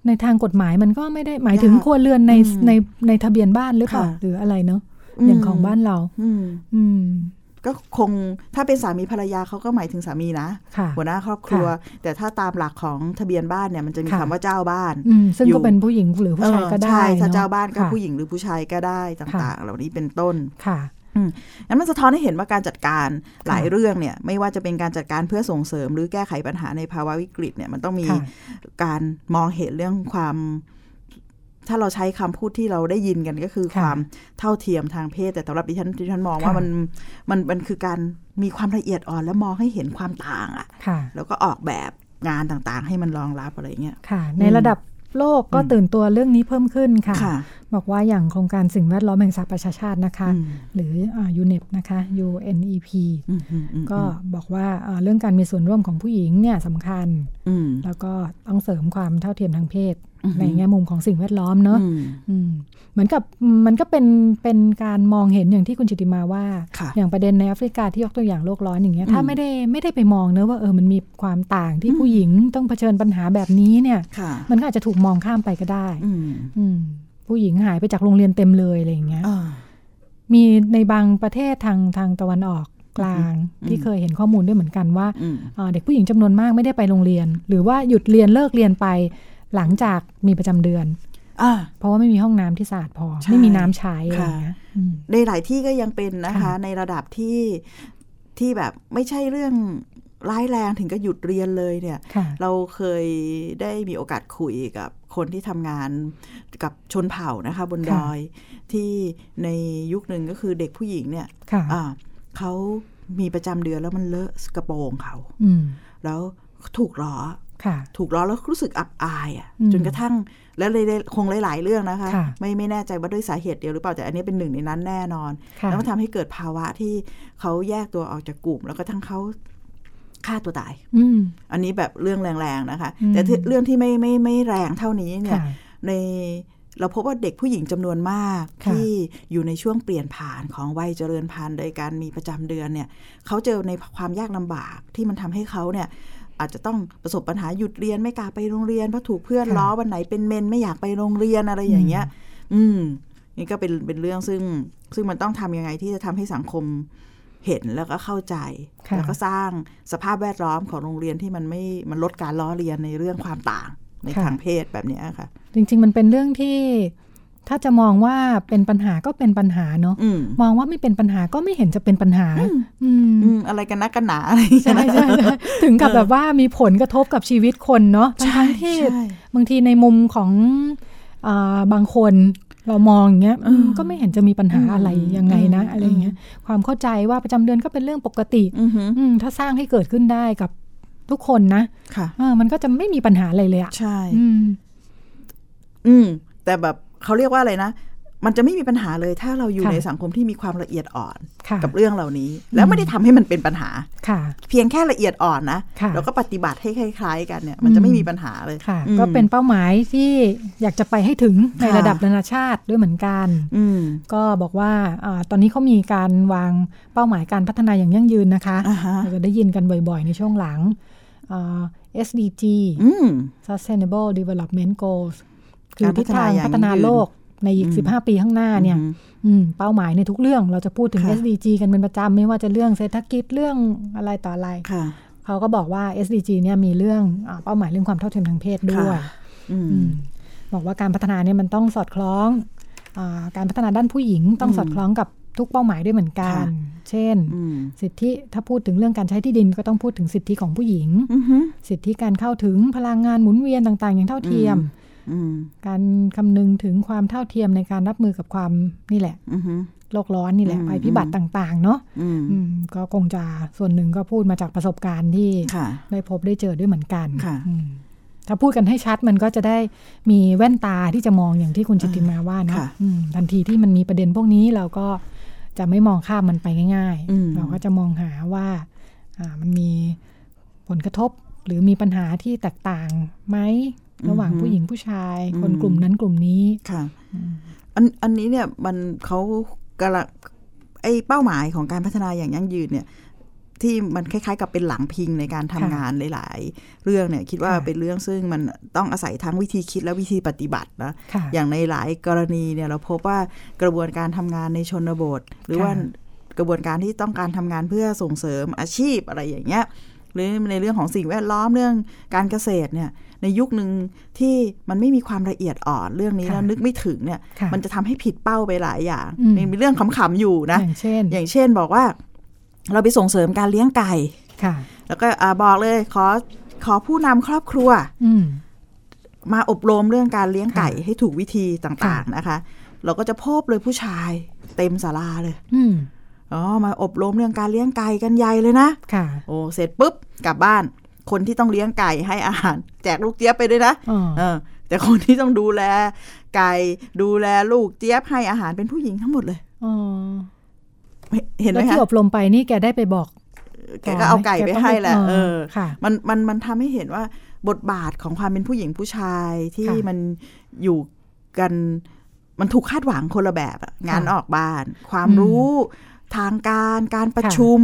ในทางกฎหมายมันก็ไม่ได้หมายถึงยากครัวเรือนในอืมในในทะเบียนบ้านหรือเปล่าค่ะหรืออะไรเนาะอืมอย่างของบ้านเรา อืมอืม ก็คงถ้าเป็นสามีภรรยาเขาก็หมายถึงสามีนะค่ะหัวหน้าครอบครัว แต่ถ้าตามหลักของทะเบียนบ้านเนี่ยมันจะมีค่ะคำว่าเจ้าบ้านอืมซึ่งอยู่ก็เป็นผู้หญิงหรือผู้ชายก็ได้เออใช่ถ้าเนอะเจ้าบ้านก็ค่ะผู้หญิงหรือผู้ชายก็ได้ต่างๆ เหล่านี้เป็นต้นค่ะงั้นมันสะท้อนให้เห็นว่าการจัดการหลายค่ะเรื่องเนี่ย ไม่ว่าจะเป็นการจัดการเพื่อส่งเสริม หรือแก้ไขปัญหาในภาวะวิกฤตเนี่ยมันต้องมีค่ะการมองเห็นเรื่องความ ถ้าเราใช้คำพูดที่เราได้ยินกันก็คือค่ะความเท่าเทียมทางเพศ แต่สำหรับดิฉันดิฉันมองค่ะว่ามันมันมันคือการมีความละเอียดอ่อน และมองให้เห็นความต่างอะ่ะค่ะแล้วก็ออกแบบงานต่างๆ ให้มันรองรับอะไรเงี้ยค่ะ ในระดับโลกก็ตื่นตัวเรื่องนี้เพิ่มขึ้นค่ะค่ะบอกว่าอย่างโครงการสิ่งแวดล้อมแห่งสหประชาชาตินะคะอืมหรืออ่า UNEP นะคะ UNEP อืมอืมอืมก็บอกว่าอ่าเรื่องการมีส่วนร่วมของผู้หญิงเนี่ยสำคัญอืมแล้วก็ต้องเสริมความเท่าเทียมทางเพศอือหือ ในแง่มุมของสิ่งแวดล้อมเนาะอืมอืมเหมือนกับมันก็เป็นเป็นการมองเห็นอย่างที่คุณจิติมาว่าค่ะอย่างประเด็นในแอฟริกาที่ยกตัวอย่างโลกร้อนอย่างเงี้ยอืมถ้าไม่ได้ไม่ได้ไปมองเนอะว่าเออมันมีความต่างที่ผู้หญิงต้องเผชิญปัญหาแบบนี้เนี่ยค่ะมันก็อาจจะถูกมองข้ามไปก็ได้อืมอืมผู้หญิงหายไปจากโรงเรียนเต็มเลยอะไรอย่างเงี้ยอ่ามีในบางประเทศทางทางตะวันออกกลางอืมที่เคยเห็นข้อมูลด้วยเหมือนกันว่าอืมเอ่อเด็กผู้หญิงจำนวนมากไม่ได้ไปโรงเรียน หรือว่าหยุดเรียนเลิกเรียนไป หลังจากมีประจำเดือนอ่าเพราะว่าไม่มีห้องน้ำที่สะอาดพอใช่ไม่มีน้ำใช้อะไรอย่างเงี้ยอืมในหลายที่ก็ยังเป็นนะคะค่ะในระดับที่ที่แบบไม่ใช่เรื่องร้ายแรงถึงก็หยุดเรียนเลยเนี่ยค่ะเราเคยได้มีโอกาสคุยกับคนที่ทำงานกับชนเผ่านะคะ บนดค่ะอยที่ในยุคหนึ่งก็คือเด็กผู้หญิงเนี่ยค่ะอ่าเขามีประจำเดือนแล้วมันเลอะกระโปรงเขาอืมแล้วถูกล้อค่ะ ถูกล้อแล้วรู้สึกอับอายอะ่ะอืมจนกระทั่งแล้วเลยคงหลาย ๆ เรื่องนะคะค่ะไม่ไม่แน่ใจว่าด้วยสาเหตุเดียวหรือเปล่าแต่อันนี้เป็นหนึ่งในนั้นแน่นอนค่ะแล้วมันทำให้เกิดภาวะที่เขาแยกตัวออกจากกลุ่ม แล้วก็ทั้งเขาฆ่าตัวตายอืมอันนี้แบบเรื่องแรงๆนะคะอืมแต่ที่เรื่องที่ไม่ไม่ไม่แรงเท่านี้เนี่ยค่ะในเราพบว่าเด็กผู้หญิงจำนวนมากค่ะที่อยู่ในช่วงเปลี่ยนผ่านของวัยเจริญพันธุ์โดยการมีประจำเดือนเนี่ยเขาเจอในความยากลำบากที่มันทำให้เขาเนี่ย อาจจะต้องประสบปัญหาหยุดเรียนไม่กล้าไปโรงเรียนเพราะถูกเพื่อนค่ะล้อวันไหนเป็นเมนไม่อยากไปโรงเรียนอะไรอย่างเงี้ย อืม นี่ก็เป็นเป็นเรื่องซึ่ง ซึ่งมันต้องทำยังไงที่จะทำให้สังคมเห็นแล้วก็เข้าใจค่ะแล้วก็สร้างสภาพแวดล้อมของโรงเรียนที่มันไม่มันลดการล้อเลียนในเรื่องความต่างในทางเพศแบบเนี้ยค่ะ จริง ๆ มันเป็นเรื่องที่ ถ้าจะมองว่าเป็นปัญหาก็เป็นปัญหาเนาะอืมมองว่าไม่เป็นปัญหาก็ไม่เห็นจะเป็นปัญหา อืมอืมอะไรกันนักกันหนาอะไรใช่ใช่ใช่ถึงกับแบบว่ามีผลกระทบกับชีวิตคนเนาะทั้งๆที่ใช่บางทีในมุมของอาบางคนเรามองอย่างเงี้ยเออก็ไม่เห็นจะมีปัญหาอะไรอืมยังไงนะอืมอะไรอย่างเงี้ยความเข้าใจว่าประจำเดือนก็เป็นเรื่องปกติอือหืออืมถ้าสร้างให้เกิดขึ้นได้กับทุกคนนะค่ะเออมันก็จะไม่มีปัญหาอะไรเลยอะใช่ อืมอืมแต่แบบ เขาเรียกว่าอะไรนะ มันจะไม่มีปัญหาเลยถ้าเราอยู่ค่ะในสังคมที่มีความละเอียดอ่อนค่ะกับเรื่องเหล่านี้ แล้วไม่ได้ทำให้มันเป็นปัญหาค่ะ เพียงแค่ละเอียดอ่อนนะค่ะแล้วก็ปฏิบัติให้คล้ายๆ กันเนี่ยมันจะไม่มีปัญหาเลยค่ะอืมก็เป็นเป้าหมายที่อยากจะไปให้ถึงในค่ะระดับนานาชาติด้วยเหมือนกันอืมก็บอกว่าอาตอนนี้เขามีการวางเป้าหมายการพัฒนาอย่างยั่งยืนนะคะอ่าฮะเราจะได้ยินกันบ่อยๆ ในช่วงหลังอ่า SDG อืม Sustainable Development Goals คืกาอรพัทิศฒนาทางอย่างพัฒนายั่งยืนโลกในอีกอืม15 ปีข้างหน้าเนี่ยอืมอืมเป้าหมายในทุกเรื่องเราจะพูดถึงค่ะ SDG กันเป็นประจำไม่ว่าจะเรื่องเศรษฐกิจเรื่องอะไรต่ออะไรค่ะเขาก็บอกว่า SDG เนี่ยมีเรื่องอาเป้าหมายเรื่องความเท่าเทียมทางเพศด้วยค่ะอืมอืมบอกว่าการพัฒนาเนี่ยมันต้องสอดคล้องอาการพัฒนาด้านผู้หญิงต้องอืมสอดคล้องกับทุกเป้าหมายด้วยเหมือนกันค่ะเช่นอืมสิทธิ ถ้าพูดถึงเรื่องการใช้ที่ดินก็ต้องพูดถึงสิทธิของผู้หญิงอือหือสิทธิการเข้าถึงพลังงานหมุนเวียนต่าง ๆ อย่างเท่าเทียมอืม การคำนึงถึงความเท่าเทียมในการรับมือกับความนี่แหละอือหือโลกร้อนนี่แหละอืมภัยพิบัติต่าง ๆ เนาะอืมอืมก็คงจะส่วนหนึ่งก็พูดมาจากประสบการณ์ที่ค่ะได้พบได้เจอด้วยเหมือนกันค่ะอืมถ้าพูดกันให้ชัดมันก็จะได้มีแว่นตาที่จะมองอย่างที่คุณจิตติมาว่านะค่ะอืมทันทีที่มันมีประเด็นพวกนี้เราก็จะไม่มองข้ามมันไปง่ายอืมๆเราก็จะมองหาว่าอ่ามันมีผลกระทบหรือมีปัญหาที่แตกต่างไหม ระหว่างผู้หญิงผู้ชาย คนกลุ่มนั้นกลุ่มนี้ค่ะอันอันนี้เนี่ยมันเขากำลังไอ้เป้าหมายของการพัฒนาอย่างยั่งยืนเนี่ยที่มันคล้ายๆ กับเป็นหลังพิงในการทำค่ะงานหลาย ๆ เรื่องเนี่ยคิดว่าค่ะเป็นเรื่องซึ่งมันต้องอาศัยทั้งวิธีคิดและวิธีปฏิบัตินะค่ะอย่างในหลายกรณีเนี่ยเราพบว่ากระบวนการทำงานในชนบท หรือค่ะว่ากระบวนการที่ต้องการทำงานเพื่อส่งเสริมอาชีพอะไรอย่างเงี้ยหรือในเรื่องของสิ่งแวดล้อมเรื่องการเกษตรเนี่ย ในยุคหนึ่งที่มันไม่มีความละเอียดอ่อนเรื่องนี้ค่ะแล้วนึกไม่ถึงเนี่ยค่ะมันจะทำให้ผิดเป้าไปหลายอย่างอืมมีเรื่องขำๆอยู่นะ อย่างเช่น อย่างเช่นบอกว่า เราไปส่งเสริมการเลี้ยงไก่ค่ะ แล้วก็อ่าบอกเลยขอขอผู้นำครอบครัวอืมมาอบรมเรื่องการเลี้ยงไก่ค่ะให้ถูกวิธีต่างค่ะๆนะคะ เราก็จะพบเลยผู้ชายเต็มศาลาเลยอืมอ๋อมาอบรมเรื่องการเลี้ยงไก่กันใหญ่เลยนะ ค่ะ โอ้ เสร็จปุ๊บ กลับบ้าน คนที่ต้องเลี้ยงไก่ให้อาหาร แจกลูกเจี๊ยบไปด้วยนะอ๋อเออ แต่คนที่ต้องดูแล ไก่ดูแลลูกเจี๊ยบให้อาหารเป็นผู้หญิงทั้งหมดเลยอ๋อเห็นไหมแล้วที่คะอบรมไปนี่แกได้ไปบอก แกก็เอาไก่ไปให้แหละเออค่ะมันมันมันทำให้เห็นว่าบทบาทของความเป็นผู้หญิงผู้ชายที่ค่ะมันอยู่กันมันถูกคาดหวังคนละแบบอะงานค่ะออกบ้าน ความอืมรู้ ทางการการประค่ะชุม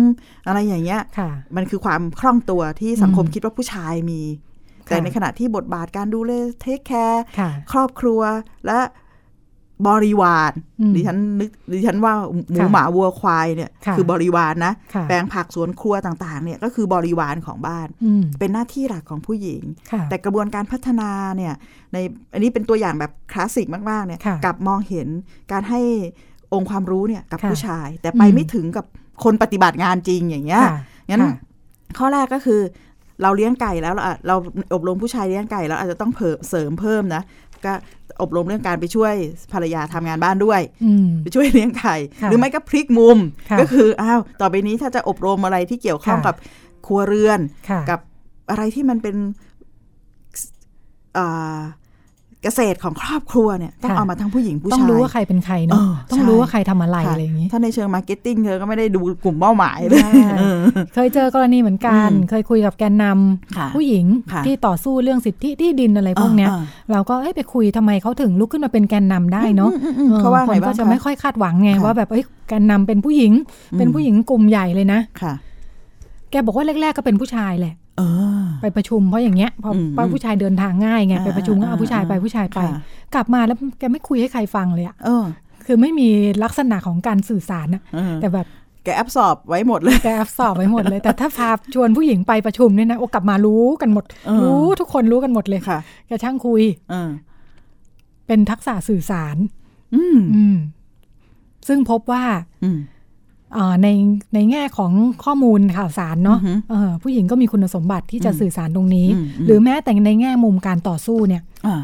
อะไรอย่างเงี้ยค่ะมันคือความคล่องตัวที่สังคมอืมคิดว่าผู้ชายมีค่ะแต่ในขณะที่บทบาทการดูแลเทคแคร์ค่ะครอบครัวและบริวารอืมดิฉันนึกดิฉันว่าหมูค่ะหมาวัวควายเนี่ยค่ะอบริวารนะค่ะแปลงผักสวนครัวต่างๆเนี่ยก็คือบริวารของบ้านอืมเป็นหน้าที่หลักของผู้หญิงค่ะแต่กระบวนการพัฒนาเนี่ยในอันนี้เป็นตัวอย่างแบบคลาสสิกมากๆเนี่ยค่ะกลับมองเห็นการให้ องค์ความรู้เนี่ยกับค่ะผู้ชาย แต่ไปอืมไม่ถึงกับคนปฏิบัติงานจริงอย่างเงี้ยค่ะงั้นค่ะข้อแรกก็คือ เราเลี้ยงไก่แล้วเราอาจเราอบรมผู้ชายเลี้ยงไก่แล้วอาจจะต้องเพิ่มเสริมเพิ่มนะก็อบรมเรื่องการไปช่วยภรรยาทำงานบ้านด้วยอืมไปช่วยเลี้ยงไก่ค่ะหรือไม่ก็พลิกมุมค่ะก็คืออ้าวต่อไปนี้ถ้าจะอบรมอะไรที่เกี่ยวข้องค่ะกับครัวเรือนค่ะกับอะไรที่มันเป็นอ่า เกษตรของครอบครัวเนี่ยต้องค่ะเอามาทั้งผู้หญิงผู้ต้องชายรู้ว่าใครเป็นใครเอเนาะอต้องใช่รู้ว่าใครทำอะไรค่ะอะไรอย่างนี้ ถ้าในเชิง marketing เธอก็ไม่ได้ดูกลุ่มเป้าหมายเลยใช่เออเคยเจอกรณีเหมือนกันอืมเคยคุยกับแกนนำค่ะผู้หญิงค่ะที่ต่อสู้เรื่องสิทธิที่ดินอะไรพวกเนี้ยอ่าเราก็เอ้ยไปคุยทำไมเขาถึงลุกขึ้นมาเป็นแกนนำได้เนาะอืมอืมอืมเขาว่าคไงนบ้าก็งจะคะไม่ค่อยคาดหวังไงค่ะว่าแบบเอ้ยแกนนำเป็นผู้หญิง เป็นผู้หญิงกลุ่มใหญ่เลยนะค่ะ แกบอกว่าแรกๆก็เป็นผู้ชายแหละเออ ไปประชุมเพราะอย่างเงี้ยพออืมเพราะผู้ชายเดินทางง่ายไงอ่าไปประชุมก็เอาอ่าผู้ชายไปอ่าผู้ชายไปค่ะกลับมาแล้วแกไม่คุยให้ใครฟังเลยอะเออคือไม่มีลักษณะของการสื่อสารนะเออแต่แบบแกแอบสอบไว้หมดเลยแกแอบสอบไว้หมดเลย แต่ถ้าพาชวนผู้หญิงไปประชุมเนี่ยนะโอ้กลับมารู้กันหมดเออรู้ทุกคนรู้กันหมดเลยค่ะแกช่างคุยเออเป็นทักษะสื่อสาร อืมอืมซึ่งพบว่าอืมเอ่อ ในในแง่ของข้อมูลข่าวสารเนาะอือฮึเออผู้หญิงก็มีคุณสมบัติที่จะอืมสื่อสารตรงนี้อืมอืมหรือแม้แต่ในแง่มุมการต่อสู้เนี่ยอ่า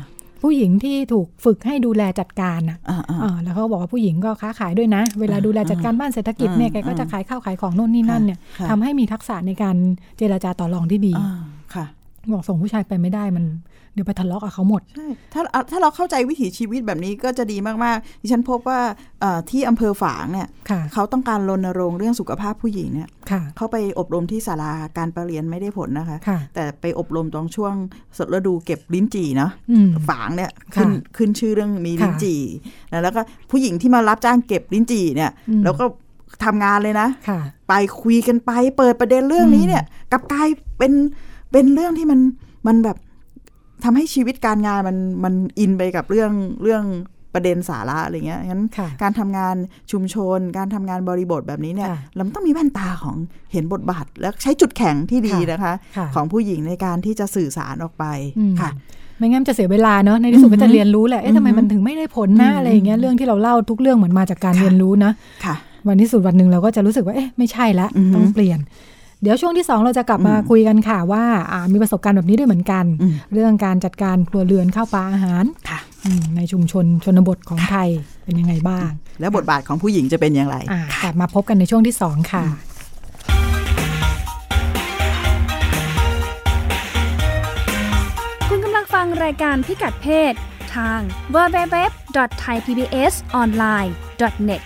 ผู้หญิงที่ถูกฝึกให้ดูแลจัดการอะอ่าอ่าอ่าแล้วเขาบอกว่าผู้หญิงก็ค้าขายด้วยนะ เวลาดูแลจัดการบ้านเศรษฐกิจเนี่ยอืมแกก็จะขายข้าวขายของโน่นนี่นั่นเนี่ยค่ะทำให้มีทักษะในการเจรจาต่อรองที่ดีอ่าค่ะ บอกส่งผู้ชายไปไม่ได้มัน เดี๋ยวไปทะเลาะกับเขาหมด ใช่ ถ้าถ้าเราเข้าใจวิถีชีวิตแบบนี้ก็จะดีมาก ๆ ดิฉันพบว่าเอ่อที่อำเภอฝางเนี่ยค่ะเขาต้องการรณรงค์เรื่องสุขภาพผู้หญิงเนี่ยค่ะเขาไปอบรมที่ศาลาการประเรียนไม่ได้ผลนะคะค่ะแต่ไปอบรมตรงช่วงฤดูเก็บลิ้นจี่เนาะอืมฝางเนี่ยขึ้นค่ะขึ้นชื่อเรื่องมีลิ้นค่ะจี่นะแล้วก็ผู้หญิงที่มารับจ้างเก็บลิ้นจี่เนี่ยอืมแล้วก็ทำงานเลยนะค่ะไปคุยกันไปเปิดประเด็นเรื่องนี้อืมเนี่ยกลับกลายเป็นเป็นเรื่องที่มันมันแบบ ทำให้ชีวิตการงานมันมันอินไปกับเรื่องเรื่องประเด็นสาระอะไรเงี้ยงั้นค่ะการทำงานชุมชน การทำงานบริบทแบบนี้เนี่ยค่ะเราต้องมีแว่นตาของเห็นบทบาท และใช้จุดแข็งที่ดีค่ะนะคะค่ะของผู้หญิงในการที่จะสื่อสารออกไปอืมค่ะไม่งั้นจะเสียเวลาเนอะในที่สุดอือฮึก็จะเรียนรู้แหละเอ๊ะทำไมอือฮึมันถึงไม่ได้ผลนะอืมอะไรอย่างเงี้ยเรื่องที่เราเล่าทุกเรื่องเหมือนมาจากการค่ะเรียนรู้นะค่ะวันที่สุดวันหนึ่งเราก็จะรู้สึกว่าเอ๊ะไม่ใช่ละอือฮึต้องเปลี่ยน เดี๋ยวช่วงที่สองเราจะกลับมาอืมคุยกันค่ะว่าอ่ามีประสบการณ์แบบนี้ด้วยเหมือนกันอืมเรื่องการจัดการครัวเรือนข้าวปลาอาหารค่ะอืมในชุมชนชนบทของไทยเป็นยังไงบ้าง แล้วบทบาทของผู้หญิงจะเป็นอย่างไรอ่ากลับมาพบกันในช่วงที่สองค่ะคุณกำลังฟังรายการพิกัดเพศทาง www.thaipbsonline.net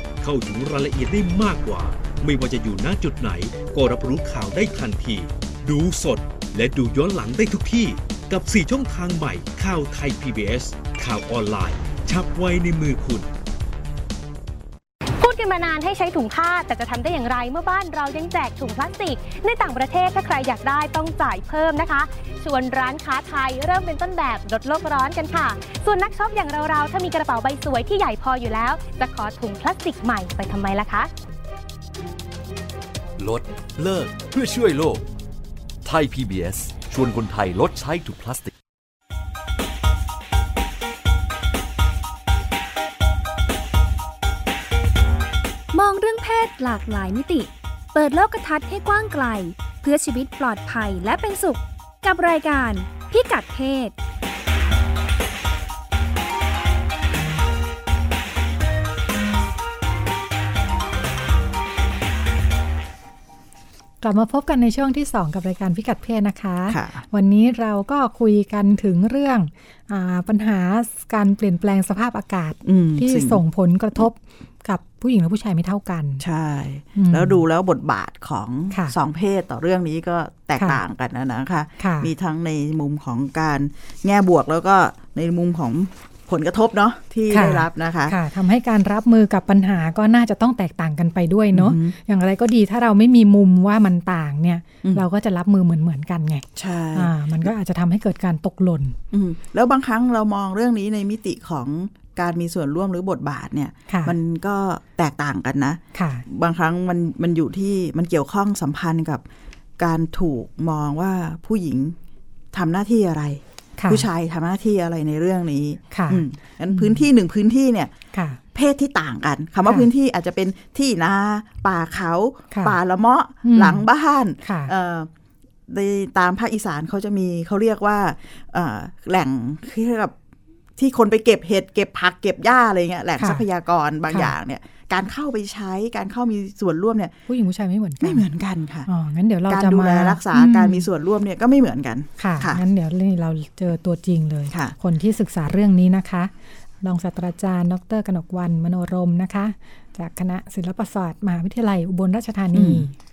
เข้าถึงรายละเอียดได้มากกว่า ไม่ว่าจะอยู่ณจุดไหน ก็รับรู้ข่าวได้ทันที ดูสดและดูย้อนหลังได้ทุกที่ กับ 4 ช่องทางใหม่ข่าวไทย PBS ข่าวออนไลน์ ชับไว้ในมือคุณ กันมานานให้ใช้ถุงผ้า แต่จะทำได้อย่างไรเมื่อบ้านเรายังแจกถุงพลาสติก ในต่างประเทศถ้าใครอยากได้ต้องจ่ายเพิ่มนะคะ ชวนร้านค้าไทยเริ่มเป็นต้นแบบลดโลกร้อนกันค่ะ ส่วนนักช็อปอย่างเราๆถ้ามีกระเป๋าใบสวยที่ใหญ่พออยู่แล้ว จะขอถุงพลาสติกใหม่ไปทำไมล่ะคะ ลดเลิกเพื่อช่วยโลก ไทย PBS ชวนคนไทยลดใช้ถุงพลาสติก ศหลากหลายมิติ เปิดโลกทัศน์ให้กว้างไกล เพื่อชีวิตปลอดภัยและเป็นสุข กับรายการพิกัดเพศกลับมาพบกันในช่วงที่ 2 กับรายการพิกัดเพศนะคะค่ะวันนี้เราก็คุยกันถึงเรื่องอาปัญหาการเปลี่ยนแปลงสภาพอากาศอืมที่สิ่งส่งผลกระทบ กับผู้หญิงและผู้ชายไม่เท่ากัน ใช่อืมแล้วดูแล้วบทบาทของค่ะสองเพศต่อเรื่องนี้ก็แตกค่ะต่างกันนะนะคะค่ะมีทั้งในมุมของการแง่บวกแล้วก็ในมุมของผลกระทบเนาะที่ค่ะได้รับนะคะค่ะทำให้การรับมือกับปัญหาก็น่าจะต้องแตกต่างกันไปด้วยเนาะอือฮึอย่างไรก็ดีถ้าเราไม่มีมุมว่ามันต่างเนี่ยอืมเราก็จะรับมือเหมือนเหมือนๆกันไงใช่อ่ามันก็อาจจะทำให้เกิดการตกหล่นอืมแล้วบางครั้งเรามองเรื่องนี้ในมิติของ การมีส่วนร่วมหรือบทบาทเนี่ยค่ะมันก็แตกต่างกันนะค่ะบางครั้งมันมันอยู่ที่มันเกี่ยวข้องสัมพันธ์กับการถูกมองว่าผู้หญิงทำหน้าที่อะไรค่ะผู้ชายทำหน้าที่อะไรในเรื่องนี้ค่ะอืมงั้นพื้นที่หนึ่งพื้นที่เนี่ยค่ะ เพศที่ต่างกันคำว่าค่ะพื้นที่อาจจะเป็นที่นาป่าเขาค่ะป่าละเมาะอืมหลังบ้านค่ะเอ่อในตามภาคอีสานเขาจะมีเขาเรียกว่าเอ่อแหล่งที่เรียกว่า ที่คนไปเก็บเห็ดเก็บผักเก็บหญ้าอะไรเงี้ยแหล่งค่ะทรัพยากรบางค่ะอย่างเนี่ย การเข้าไปใช้การเข้ามีส่วนร่วมเนี่ยผู้หญิงผู้ชายไม่เหมือนกันไม่เหมือนกันค่ะอ๋องั้นเดี๋ยวเราการจะดูมาแลรักษาอืการมีส่วนร่วมเนี่ยก็ไม่เหมือนกันค่ะค่ะงั้นเดี๋ยวนี่เราเจอตัวจริงเลยค่ะคนที่ศึกษาเรื่องนี้นะคะรองศาสตราจารย์ ดรกนกวันมโนรมนะคะ จากคณะศิลปศาสตร์มหาวิทยาลัยอุบลราชธานี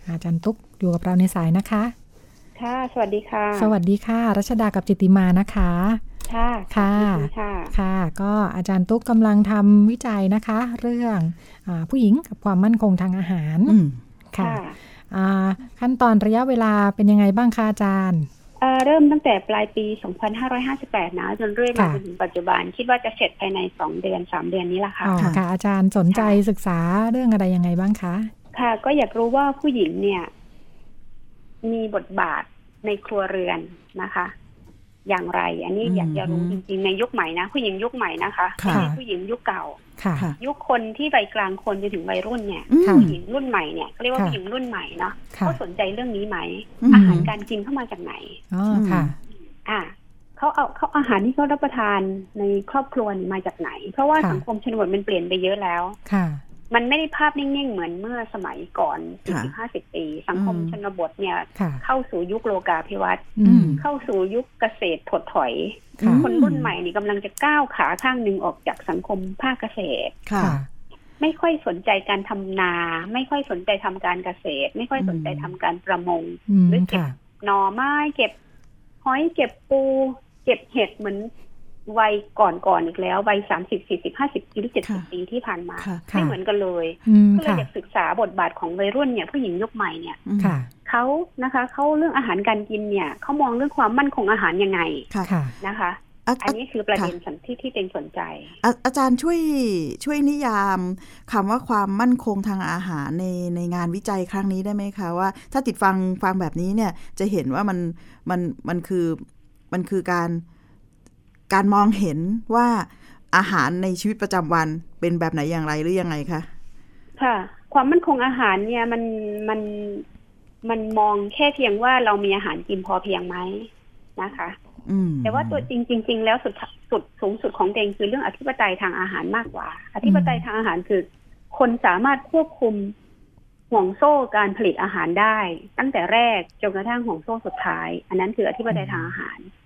อาจารย์ตุ๊กอยู่กับเราในสายนะคะ ค่ะ สวัสดีค่ะ สวัสดีค่ะ รัชดากับจิตติมานะคะ ค่ะค่ะขอบณค่ะค่ะ ก็อาจารย์ตุ๊กกำลังทำวิจัยนะคะ เรื่องอาผู้หญิงกับความมั่นคงทางอาหารอืมค่ะค่ะอ่าขั้นตอนระยะเวลาเป็นยังไงบ้างคะอาจารย์เอ่อเริ่มตั้งแต่ปลายปี 2558 นะ จนเรื่อยมาค่ะจนถึงปัจจุบัน คิดว่าจะเสร็จภายใน 2 เดือน 3 เดือนนี้แหละค่ะอ๋อค่ะ อาจารย์สนใจศึกษาเรื่องอะไรยังไงบ้างคะ ค่ะ ก็อยากรู้ว่าผู้หญิงเนี่ย มีบทบาทในครัวเรือนนะคะ อย่างไร อันนี้อืมอยากจะรู้จริงๆ ในยุคใหม่นะผู้หญิงยุคใหม่นะคะค่ะไม่ใช่ผู้หญิงยุคเก่าค่ะค่ะยุคคนที่วัยกลางคนจนถึงวัยรุ่นเนี่ยอืมค่ะผู้หญิงรุ่นใหม่เนี่ยเขาเรียกว่าค่ะผู้หญิงรุ่นใหม่เนาะค่ะเขาสนใจเรื่องนี้ไหมอืมอาหารการกินเข้ามาจากไหนอ๋อค่ะอ่าเขาเอาเขาอาหารที่เขารับประทานในครอบครัวนี่มาจากไหน เพราะว่าค่ะสังคมชนบทมันเปลี่ยนไปเยอะแล้วค่ะ มันไม่ได้ภาพนิ่ง ๆ เหมือนเมื่อสมัยก่อนค่ะ40 50ปี สังคมอืมชนบทเนี่ยค่ะเข้าสู่ยุคโลกาภิวัตน์อืมเข้าสู่ยุคเกษตรถดถอยค่ะคนรุ่นใหม่นี่กำลังจะก้าวขาข้างหนึ่งออกจากสังคมภาคเกษตรค่ะค่ะไม่ค่อยสนใจการทำนา ไม่ค่อยสนใจทำการเกษตร ไม่ค่อยสนใจทำการประมงอืมหรือเก็บค่ะหน่อไม้เก็บหอยเก็บปู เก็บเห็ดเหมือน วัยก่อนๆอีกแล้ว วัยสามสิบสี่สิบห้าสิบหรือเจ็ดสิบค่ะปีที่ผ่านมาค่ะค่ะไม่เหมือนกันเลยอืมก็เลยค่ะอยากศึกษาบทบาทของวัยรุ่นเนี่ยผู้หญิงยุคใหม่เนี่ยอืมค่ะเขานะคะเขาเรื่องอาหารการกินเนี่ยเขามองเรื่องความมั่นคงอาหารยังไงค่ะค่ะนะคะอะอันนี้คือประเด็นสันที่ที่เป็นสนใจอะอาจารย์ช่วยช่วยนิยามคำว่าความมั่นคงทางอาหารในในงานวิจัยครั้งนี้ได้ไหมคะว่า ถ้าติดฟังฟังแบบนี้เนี่ยจะเห็นว่ามันมันมันคือมันคือการ การมองเห็นว่าอาหารในชีวิตประจำวันเป็นแบบไหนอย่างไรหรือยังไงคะค่ะ ความมั่นคงอาหารเนี่ยมันมันมันมองแค่เพียงว่าเรามีอาหารกินพอเพียงไหมนะคะอืมแต่ว่าตัวจริงจริงๆแล้วสุดสุดสูงสุดของเองคือเรื่องอธิปไตยทางอาหารมากกว่า อธิปไตยทางอาหารคือ คนสามารถควบคุมห่วงโซ่การผลิตอาหารได้ ตั้งแต่แรกจนกระทั่งห่วงโซ่สุดท้าย อันนั้นคืออธิปไตยทางอาหารค่ะอืม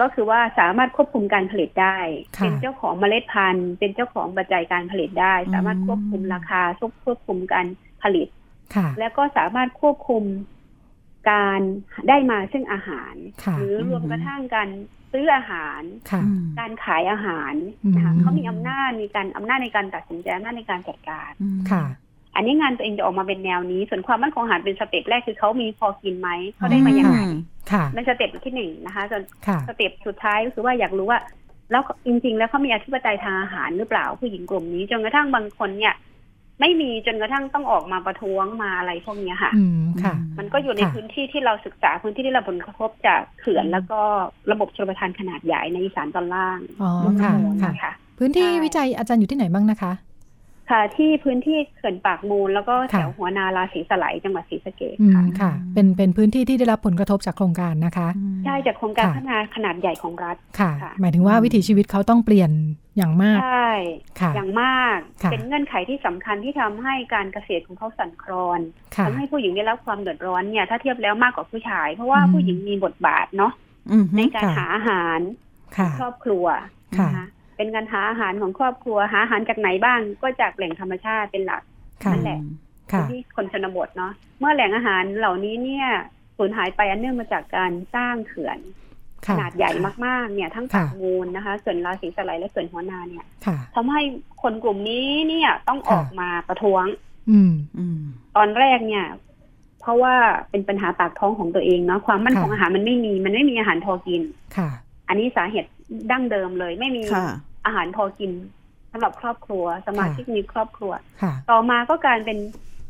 ก็คือว่าสามารถควบคุมการผลิตได้ค่ะเป็นเจ้าของเมล็ดพันธุ์ เป็นเจ้าของปัจจัยการผลิตได้ สามารถควบคุมราคาควบคุมการผลิตค่ะแล้วก็สามารถควบคุมการได้มาซึ่งอาหารค่ะหรือรวมกระทั่งการซื้ออาหารค่ะอืมการขายอาหารอืมนะคะเขามีอำนาจมีการอำนาจในการตัดสินใจอำนาจในการจัดการอืมค่ะ อันนี้งานตัวเองจะออกมาเป็นแนวนี้ ส่วนความมั่นคงอาหารเป็น step แรกคือเขามีพอกินไหมเขาได้มายังไงอืมค่ะเป็น step ที่หนึ่งนะคะส่วนค่ะ step สุดท้ายก็คือว่าอยากรู้ว่า แล้วจริง ๆ แล้วเขามีอธิปไตยทางอาหารหรือเปล่าผู้หญิงกลุ่มนี้จนกระทั่งบางคนเนี่ยไม่มีจนกระทั่งต้องออกมาประท้วงมาอะไรพวกเนี้ยค่ะอืมค่ะ มันก็อยู่ในค่ะพื้นที่ที่เราศึกษาพื้นที่ที่เราผลกระทบจากเขื่อนแล้วก็ระบบชลประทานขนาดใหญ่ในอีสานตอนล่างอ๋อลุ่มค่ะน้ำมูลค่ะนะคะพื้นที่ใช่วิจัยอาจารย์อยู่ที่ไหนบ้างนะคะ ค่ะ ที่พื้นที่เขื่อนปากมูล แล้วก็แถค่ะวหัวนาราศีสไลยจังหวัดศรีสะเกษอืมค่ะค่ะ เป็นเป็นพื้นที่ที่ได้รับผลกระทบจากโครงการนะคะใช่จากโครงการค่ะพัฒนาขนาดใหญ่ของรัฐค่ะค่ะ หมายถึงว่าวิถีชีวิตเขาต้องเปลี่ยนอย่างมากใช่ค่ะอย่างมากค่ะเป็นเงื่อนไขที่สำคัญที่ทำให้การเกษตรของเขาสั่นคลอนค่ะทำให้ผู้หญิงได้รับความเดือดร้อนเนี่ยถ้าเทียบแล้วมากกว่าผู้ชาย เพราะว่าอืมผู้หญิงมีบทบาทเนาะอืมในการค่ะหาอาหารค่ะครอบครัวค่ะนะคะ เป็นการหาอาหารของครอบครัวหาอาหารจากไหนบ้าง ก็จากแหล่งธรรมชาติเป็นหลักค่ะนั่นแหละค่ะที่คนชนบทเนาะเมื่อแหล่งอาหารเหล่านี้เนี่ยสูญหายไปอันเนื่องมาจากการสร้างเขื่อนขค่ะนาดใหญ่มากๆ เนี่ย ทั้งค่ะปากมูลนะคะเขื่อนราศีสไลยและเขื่อนหัวนาเนี่ยค่ะทำให้คนกลุ่มนี้เนี่ยต้องอค่ะอกมาประท้วงอืมอืมตอนแรกเนี่ย เพราะว่าเป็นปัญหาปากท้องของตัวเองเนาะความมั่นคงค่ะอาหารมันไม่มี มันไม่มีอาหารพอกินค่ะ อันนี้สาเหตุ ดั้งเดิมเลย ไม่มีค่ะอาหารพอกินสำหรับครอบครัว สมาชิกมีครอบครัวค่ะต่อมาก็กลารเป็น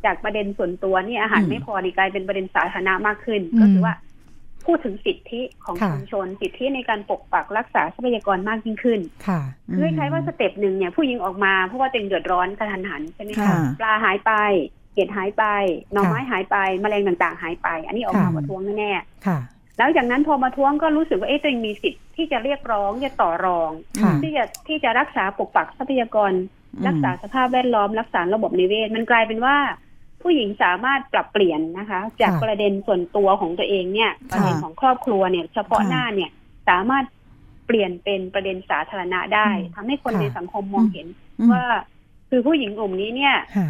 จากประเด็นส่วนตัวนี่อาหารอืมไม่พอนี่กลายเป็นประเด็นสาธารณะมากขึ้นอืมก็คือว่าพูดถึงสิทธิของค่ะชุมชน สิทธิในการปกปักรักษาทรัพยากรมากยิ่งขึ้น ค่ะคือคล้ายๆว่าสเต็ปหนึ่งเนี่ยผู้หญิงออกมาเพราะว่าตัวเองเดือดร้อนกระทันหันใช่ไหมค่ะคะปลาหายไปเห็ดหายไปหน่อไม้ค่ะหายไปแมลงต่างๆ หายไป อันนี้ออกมาค่ะประท้วงแน่ค่ะๆ แล้วจากนั้นพอมาท้วงก็รู้สึกว่าเอ๊ะตัวเองมีสิทธิ์ที่จะเรียกร้องจะต่อรองค่ะที่จะที่จะรักษาปกปักทรัพยากรอืมรักษาสภาพแวดล้อม รักษาระบบนิเวศ มันกลายเป็นว่าผู้หญิงสามารถปรับเปลี่ยนนะคะ จากค่ะประเด็นส่วนตัวของตัวเองเนี่ยประเด็นของครอบครัวเนี่ยเฉพาะค่ะหน้าเนี่ยสามารถเปลี่ยนเป็นประเด็นสาธารณะได้อืมทำให้คนค่ะในสังคมมองเห็นอืมว่าคือผู้หญิงกลุ่มนี้เนี่ยค่ะ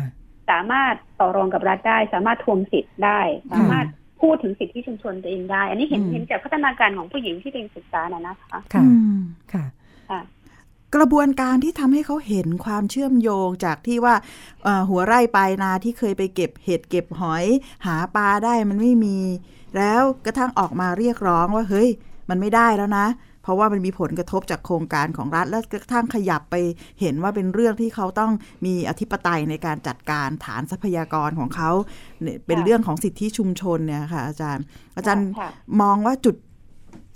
สามารถต่อรองกับรัฐได้ สามารถทวงสิทธิ์ได้ สามารถ พูดถึงสิทธิชุมชนตัวเองได้ อันนี้เห็นอืมเห็นจากพัฒนาการของผู้หญิงที่เป็นศึกษาน่ะนะคะค่ะอืมค่ะค่ะกระบวนการที่ทำให้เขาเห็นความเชื่อมโยงจากที่ว่าเอ่อหัวไร่ปลายนาที่เคยไปเก็บเห็ดเก็บหอยหาปลาได้มันไม่มี แล้วกระทั่งออกมาเรียกร้องว่าเฮ้ย มันไม่ได้แล้วนะ เพราะว่ามันมีผลกระทบจากโครงการของรัฐและกระทั่งขยับไปเห็นว่าเป็นเรื่องที่เขาต้องมีอธิปไตยในการจัดการฐานทรัพยากรของเขาเนี่ยเป็นเรื่องของสิทธิชุมชนเนี่ยค่ะอาจารย์ อาจารย์ค่ะมองว่าจุด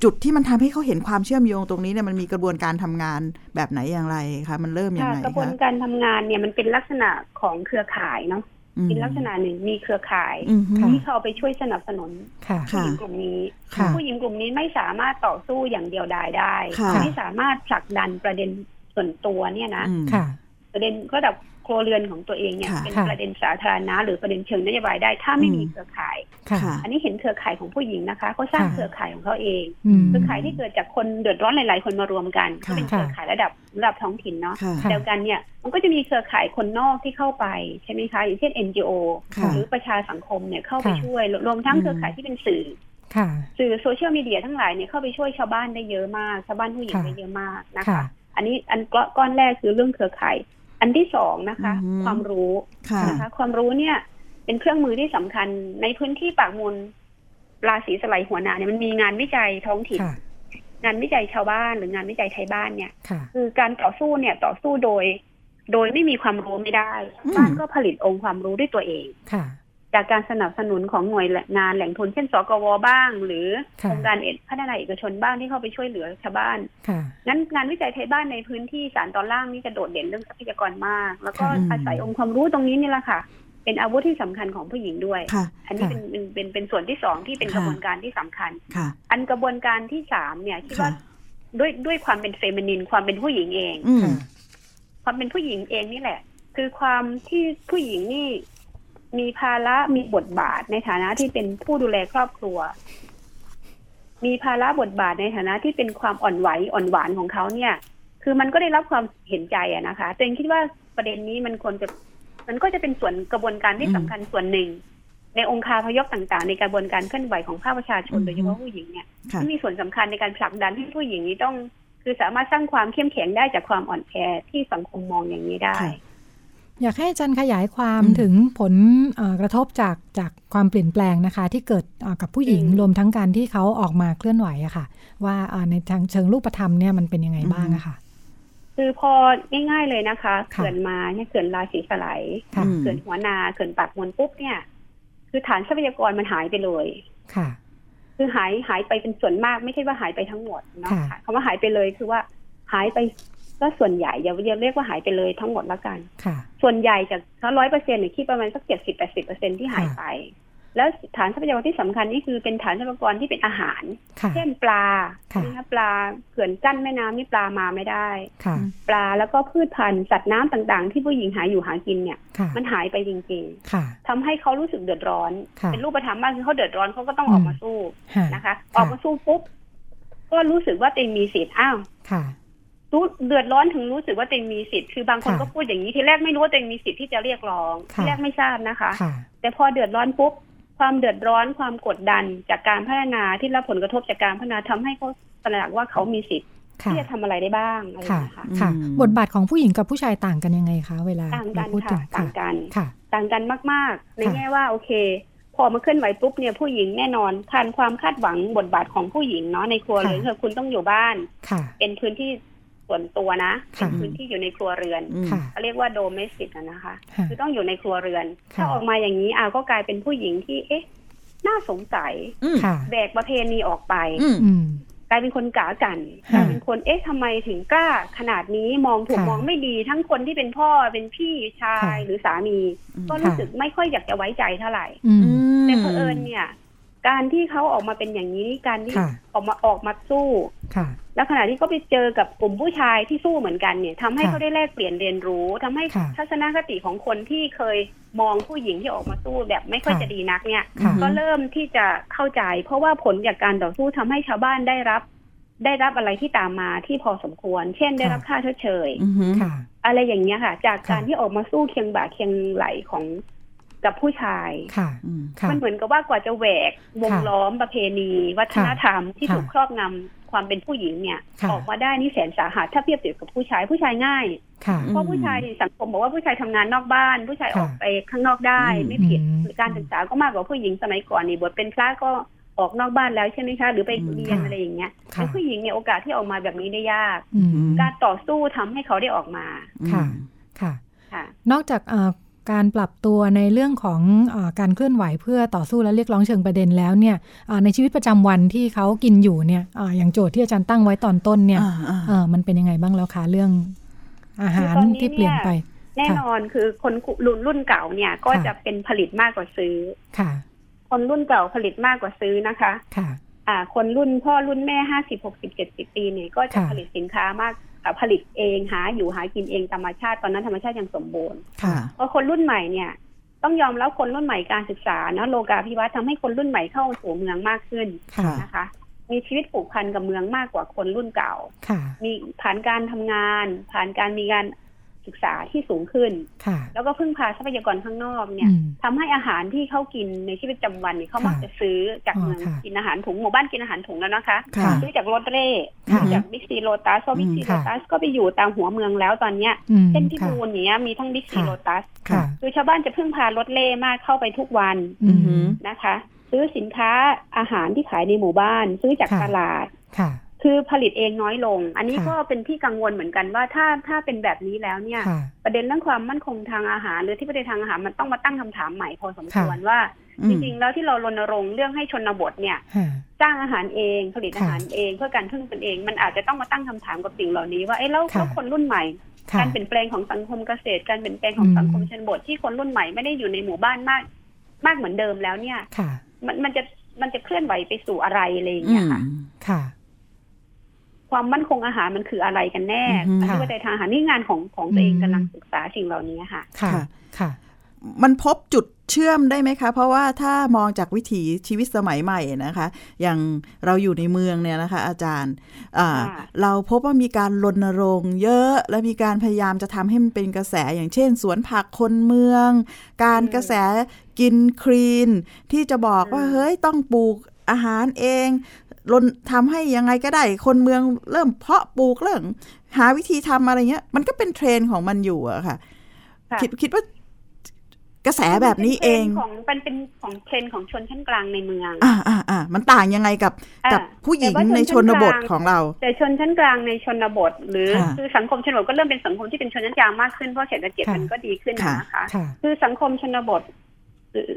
จุดที่มันทำให้เขาเห็นความเชื่อมโยงตรงนี้เนี่ยมันมีกระบวนการทำงานแบบไหนอย่างไรคะมันเริ่มยังค่ะไงกระบวนคะการทำงานเนี่ยมันเป็นลักษณะของเครือข่ายเนาะอืม เป็นลักษณะหนึ่งมีเครือข่ายอืมฮึค่ะที่เขาไปช่วยสนับสนุนค่ะผู้หญิงค่ะกลุ่มนี้ค่ะผู้หญิงกลุ่มนี้ไม่สามารถต่อสู้อย่างเดียวดายได้ค่ะไม่สามารถผลักดันประเด็นส่วนตัวเนี่ยนะอืมค่ะประเด็นระดับ ครัวเรือนของตัวเองเนี่ยค่ะเป็นค่ะประเด็นสาธารณะหรือประเด็นเชิงนโยบายได้ถ้าไม่อืมมีเครือข่ายค่ะค่ะอันนี้เห็นเครือข่ายของผู้หญิงนะคะเขาสร้างค่ะเครือข่ายของเขาเองอืมเครือข่ายที่เกิดจากคนเดือดร้อนหลายๆ คนมารวมกันก็ค่ะเป็นเครือข่ายระดับระดับท้องถิ่นเนาะค่ะค่ะเดียวกันเนี่ยมันก็จะมีเครือข่ายคนนอกที่เข้าไปใช่ไหมคะอย่างเช่น NGO ค่ะหรือประชาสังคมเนี่ยเข้าไปค่ะช่วยรวมทั้งอืมเครือข่ายที่เป็นสื่อค่ะสื่อโซเชียลมีเดียทั้งหลายเนี่ยเข้าไปช่วยชาวบ้านได้เยอะมาก ชาวบ้านผู้หญิงค่ะได้เยอะมากนะค่ะคะ อันนี้อันก้อนแรกคือเรื่องเครือข่าย อันที่สองนะคะอือฮึความรู้ค่ะนะคะความรู้เนี่ย เป็นเครื่องมือที่สำคัญในพื้นที่ปากมูลราศีสไลด์หัวหนาเนี่ยมันมีงานวิจัยท้องถิ่นค่ะงานวิจัยชาวบ้านหรืองานวิจัยไทยบ้านเนี่ยค่ะคือการต่อสู้เนี่ยต่อสู้โดย โดยไม่มีความรู้ไม่ได้อืมบ้านก็ผลิตองค์ความรู้ด้วยตัวเองค่ะ จากการสนับสนุนของหน่วยงานแหล่งทุนเช่นสกวบ้าง หรือค่ะองค์การเอกพัฒนาเอกชนบ้างที่เข้าไปช่วยเหลือชาวบ้านค่ะงั้นงานวิจัยไทยบ้านในพื้นที่สารตอนล่างนี่จะโดดเด่นเรื่องทรัพยากรมาก แล้วก็ค่ะอาศัยองค์ความรู้ตรงนี้นี่แหละค่ะ เป็นอาวุธที่สำคัญของผู้หญิงด้วยค่ะอันนี้ค่ะเป็นเป็นเป็นเป็นส่วนที่สองที่เป็นค่ะกระบวนการที่สำคัญค่ะอันกระบวนการที่สามเนี่ยคิดค่ะว่าด้วยด้วยความเป็นเฟมินินความเป็นผู้หญิงเองอืมค่ะความเป็นผู้หญิงเองนี่แหละ คือความที่ผู้หญิงนี่ มีภาระมีบทบาทในฐานะที่เป็นผู้ดูแลครอบครัว มีภาระบทบาทในฐานะที่เป็นความอ่อนไหวอ่อนหวานของเขาเนี่ย คือมันก็ได้รับความเห็นใจอะนะคะแต่เองคิดว่าประเด็นนี้มันควรจะมันก็จะเป็นส่วนกระบวนการที่อืมสำคัญส่วนหนึ่ง ในองค์คาพยพต่างๆ ในกระบวนการเคลื่อนไหวของภาคประชาชนอืมโดยเฉพาะผู้หญิงเนี่ยค่ะที่มีส่วนสำคัญในการผลักดันให้ผู้หญิงนี้ต้อง คือสามารถสร้างความเข้มแข็งได้จากความอ่อนแอที่สังคมมองอย่างนี้ได้ค่ะ อยากให้อาจารย์ขยายความอืมถึงผลเอ่อกระทบจากจากความเปลี่ยนแปลงนะคะ ที่เกิดเอ่อกับผู้หญิงอืมรวมทั้งการที่เขาออกมาเคลื่อนไหวอะค่ะ ว่าเอ่อในทางเชิงรูปธรรมเนี่ยมันเป็นยังไงบ้างอะค่ะคือพอง่าย ๆเลยนะคะค่ะเขื่อนมาเนี่ยเขื่อนราศีสไลด์ค่ะอืมเขื่อนหัวนาเขื่อนปากมวลปุ๊บเนี่ย คือฐานทรัพยากรมันหายไปเลยค่ะ คือหายหายไปเป็นส่วนมากไม่ใช่ว่าหายไปทั้งหมดเนาะค่ะคำว่าหายไปเลยคือว่าหายไป ก็ส่วนใหญ่อย่าอย่าเรียกว่าหายไปเลยทั้งหมดละกันค่ะ ส่วนใหญ่จากถ้าร้อยเปอร์เซ็นต์เนี่ยคิดประมาณสักเจ็ดสิบแปดสิบเปอร์เซ็นที่หายค่ะไป แล้วฐานทรัพยากรที่สำคัญนี่คือเป็นฐานทรัพยากรที่เป็นอาหารค่ะเช่นปลาค่ะใช่ไหมคะปลาเขื่อนกั้นแม่น้ำนี่ปลามาไม่ได้ค่ะปลาแล้วก็พืชพันธุ์สัตว์น้ำต่างๆ ที่ผู้หญิงหาอยู่หากินเนี่ยค่ะมันหายไปจริงค่ะๆทำให้เขารู้สึกเดือดร้อนค่ะเป็นรูปธรรมมากคือเขาเดือดร้อนเขาก็ต้องออกมาสู้ค่ะนะคะ ออกมาสู้ปุ๊บก็รู้สึกว่าตัวเองมีสิทธิ์อ้าวค่ะ รู้เดือดร้อนถึงรู้สึกว่าตัวเองมีสิทธิ์คือบางคนค่ะก็พูดอย่างนี้ทีแรกไม่รู้ว่าตัวเองมีสิทธิ์ที่จะเรียกร้องค่ะทีแรกไม่ทราบนะคะค่ะแต่พอเดือดร้อนปุ๊บความเดือดร้อนความกดดันจากการพัฒนาที่รับผลกระทบจากการพัฒนาทำให้เขาตระหนักว่าเขามีสิทธิ์ค่ะที่จะทำอะไรได้บ้างอะไรอย่างค่ะเงี้ยค่ะค่ะอืมบทบาทของผู้หญิงกับผู้ชายต่างกันยังไงคะเวลาต่างกันเราพูดถึค่ะงต่างกันค่ะต่างกันมาก ๆ ในค่ะแง่ว่าโอเค พอมาเคลื่อนไหวปุ๊บเนี่ยผู้หญิงแน่นอนทานความคาดหวังบทบาทของผู้หญิงเนาะในครัวเรือนคือคุณต้องอยู่บ้านค่ะเป็นเป็นพื้นที่ ส่วนตัวนะค่ะเป็นพื้นที่อยู่ในครัวเรือนอืมค่ะเขาเรียกว่าโดเมสติกนะคะค่ะคือต้องอยู่ในครัวเรือนค่ะถ้าออกมาอย่างนี้อ้าวก็กลายเป็นผู้หญิงที่เอ๊ะ น่าสงสัยอืมค่ะแบกประเพณีออกไปอืมอืมกลายเป็นคนกากันกค่ะลายเป็นคนเอ๊ะทำไมถึงกล้าขนาดนี้มองถูกค่ะมองไม่ดีทั้งคนที่เป็นพ่อเป็นพี่ชายค่ะหรือสามีอืมก็รู้สึกไม่ค่อยอยากจะไว้ใจเท่าไหร่อืมแต่เผอิญเนี่ย การที่เขาออกมาเป็นอย่างนี้การที่ค่ะออกมาออกมาสู้ค่ะ แล้วขณะที่เขาไปเจอกับกลุ่มผู้ชายที่สู้เหมือนกันเนี่ยทำให้ค่ะเขาได้แลกเปลี่ยนเรียนรู้ทำให้ค่ะทัศนคติของคนที่เคยมองผู้หญิงที่ออกมาสู้แบบไม่ค่อยค่ะจะดีนักเนี่ยค่ะก็เริ่มที่จะเข้าใจ เพราะว่าผลจากการต่อสู้ทำให้ชาวบ้านได้รับ ได้รับอะไรที่ตามมาที่พอสมควร เช่นได้รับค่าชดเชยอืมค่ะอะไรอย่างเงี้ยค่ะ จากการค่ะที่ออกมาสู้เคียงบ่าเคียงไหลของ กับผู้ชายค่ะอืมค่ะมันเหมือนกับว่ากว่าจะแหวกวงค่ะล้อมประเพณี วัฒนธรรมที่ค่ะถูกครอบงความเป็นผู้หญิงเนี่ยค่ะออกมาได้นี่แสนสาหัสถ้าเทียบเทียบกับผู้ชายผู้ชายง่ายค่ะอืมเพราะผู้ชายสังคมบอกว่าผู้ชายทำงานนอกบ้าน ผู้ชายค่ะออกไปข้างนอกได้อืมไม่ผิดอืมการศึกษาก็มากกว่าผู้หญิงสมัยก่อนนี่บทเป็นพระก็ออกนอกบ้านแล้วใช่ไหมคะหรือไปอืมเรียนค่ะอะไรอย่างเงี้ยค่ะแต่ผู้หญิงเนี่ยโอกาสที่ออกมาแบบนี้ได้ยากอืมการต่อสู้ทำให้เขาได้ออกมาค่ะค่ะค่ะนอกจากเอ่อ การปรับตัวในเรื่องของเออการเคลื่อนไหวเพื่อต่อสู้และเรียกร้องเชิงประเด็นแล้วเนี่ยเอ่อในชีวิตประจำวันที่เขากินอยู่เนี่ยเอออย่างโจทย์ที่อาจารย์ตั้งไว้ตอนต้นเนี่ยอ่าอ่าเออมันเป็นยังไงบ้างแล้วคะเรื่องอาหารคือตอนนี้ที่เปลี่ยนไป แน่นอนคือคนรุ่นรุ่นเก่าเนี่ยก็ค่ะจะเป็นผลิตมากกว่าซื้อค่ะ คนรุ่นเก่าผลิตมากกว่าซื้อนะคะค่ะ อ่า คนรุ่นพ่อรุ่นแม่ห้าสิบหกสิบเจ็ดสิบปีเนี่ยก็จะค่ะผลิตสินค้ามากอ่า ผลิตเองหาอยู่หากินเองธรรมชาติตอนนั้นธรรมชาติยังสมบูรณ์ค่ะเพราะคนรุ่นใหม่เนี่ยต้องยอมรับคนรุ่นใหม่การศึกษานะโลกาภิวัตน์ทำให้คนรุ่นใหม่เข้าสู่เมืองมากขึ้นค่ะนะคะ มีชีวิตผูกพันกับเมืองมากกว่าคนรุ่นเก่าค่ะมีผ่านการทำงาน ผ่านการมีการ ศึกษาที่สูงขึ้นค่ะแล้วก็พึ่งพาทรัพยากรข้างนอกเนี่ยอืมทำให้อาหารที่เขากินในชีวิตประจำวันเนี่ยเขาค่ะมักจะซื้อจากอ๋อเมืองค่ะกินอาหารถุงหมู่บ้านกินอาหารถุงแล้วนะคะค่ะซื้อจากรถเร่ค่ะซื้อจากบิ๊กซีโลตัสเพราะบิ๊กซีอืมโลค่ะตัสก็ไปอยู่ตามหัวเมืองแล้วตอนเนี้ยอืมเช่นที่ค่ะบูนอย่างเงี้ยมีทั้งบิ๊กซีค่ะโลตัสค่ะคือชาวบ้านจะพึ่งพารถเร่มากเข้าไปทุกวันอืมอืมนะคะ ซื้อสินค้าอาหารที่ขายในหมู่บ้าน ซื้อจากค่ะตลาด ค่ะคือผลิตเองน้อยลง อันนี้ค่ะก็เป็นที่กังวลเหมือนกันว่าถ้าถ้าเป็นแบบนี้แล้วเนี่ยค่ะประเด็นเรื่องความมั่นคงทางอาหาร หรือที่ประเด็นทางอาหารมันต้องมาตั้งคำถามใหม่พอสมควรค่ะว่าอืมจริงๆแล้วที่เรารณรงค์เรื่องให้ชนบทเนี่ยค่ะสร้างอาหารเองผลิตค่ะอาหารเองเพื่อการพึ่งตนเอง มันอาจจะต้องมาตั้งคำถามกับสิ่งเหล่านี้ว่าเอ๊ะแล้วค่ะแล้วคนรุ่นใหม่ค่ะการเปลี่ยนแปลงของสังคมเกษตร การเปลี่ยนแปลงของอืมสังคมชนบทที่คนรุ่นใหม่ไม่ได้อยู่ในหมู่บ้านมาก มากเหมือนเดิมแล้วเนี่ยค่ะมันมันจะมันจะเคลื่อนไหวไปสู่อะไรอะไรอย่างอืเงี้ยมค่ะ ค่ะความมั่นคงอาหารมันคืออะไรกันแน่อือฮึอธิปไตยทางอาหารนี่งานของของตัวเองอืมกำลังศึกษาสิ่งเหล่านี้ค่ะค่ะ ค่ะค่ะ มันพบจุดเชื่อมได้ไหมคะ เพราะว่าถ้ามองจากวิถีชีวิตสมัยใหม่นะคะ อย่างเราอยู่ในเมืองเนี่ยนะคะ อาจารย์อ่าค่ะเราพบว่ามีการรณรงค์เยอะและมีการพยายามจะทำให้มันเป็นกระแสอย่างเช่น สวนผักคนเมือง การกระแสกิน clean ที่จะบอกว่าเฮ้ยต้องปลูกอาหารเอง รนทำให้ยังไงก็ได้ คนเมืองเริ่มเพาะปลูกเรื่อง หาวิธีทำอะไรเงี้ย มันก็เป็นเทรนด์ของมันอยู่อะค่ะค่ะ คิดคิดว่ากระแสแบบนี้เองเป็นทรนด์ของเป็นเป็นของเทรนด์ของชนชั้นกลางในเมือง อ่าอ่าอ่ามันต่างยังไงกับอ่ากับผู้หญิงแต่ว่าในชชนชั้นนบทกลางของเรา แต่ชนชั้นกลางในชนบท หรือค่ะคือสังคมชนบทก็เริ่มเป็นสังคมที่เป็นชนชั้นกลางมากขึ้นเพราะเศรษฐกิจค่ะมันก็ดีขึ้นค่ะนะคะค่ะคือสังคมชนบทเอ่อ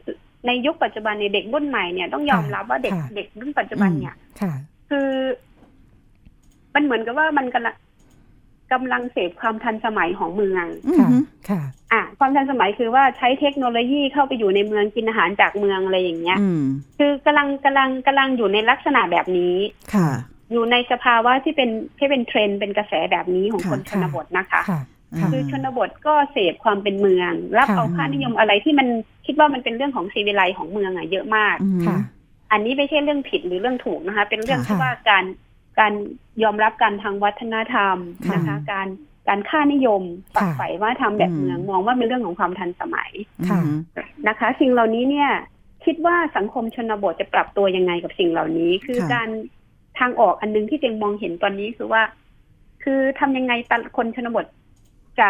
ในยุคปัจจุบันเนี่ยเด็กรุ่นใหม่เนี่ยต้องยอมรับว่าเด็กค่ะเด็กรุ่นปัจจุบันเนี่ยค่ะคือ มันเหมือนกับว่ามันกำลังกำลังเสพความทันสมัยของเมืองอืค่ะมค่ะอะ ความทันสมัยคือว่าใช้เทคโนโลยีเข้าไปอยู่ในเมืองกินอาหารจากเมืองอะไรอย่างเงี้ยอืมคือกำลังกำลังกำลังอยู่ในลักษณะแบบนี้ค่ะ อยู่ในสภาวะที่เป็นที่เป็นเทรนด์เป็นกระแสแบบนี้ของค่ะคนชนบทนะคะค่ะค่ะคือชนบทก็เสพความเป็นเมือง รับค่ะเอาค่านิยมอะไรที่มัน คิดว่ามันเป็นเรื่องของซีวิไลของเมืองอะเยอะมากอืมค่ะ อันนี้ไม่ใช่เรื่องผิดหรือเรื่องถูกนะคะ เป็นเรื่องค่ะที่ว่าการการยอมรับการทางวัฒนธรรมค่ะนะคะ การการค่านิยมฝักค่ะใฝ่ว่าทำแบบอืมเมืองมองว่าเป็นเรื่องของความทันสมัยค่ะอืมนะคะ สิ่งเหล่านี้เนี่ย คิดว่าสังคมชนบทจะปรับตัวยังไงกับสิ่งเหล่านี้ คือค่ะการทางออกอันหนึงที่เจงมองเห็นตอนนี้คือว่า คือทำยังไงตะคนชนบทจะ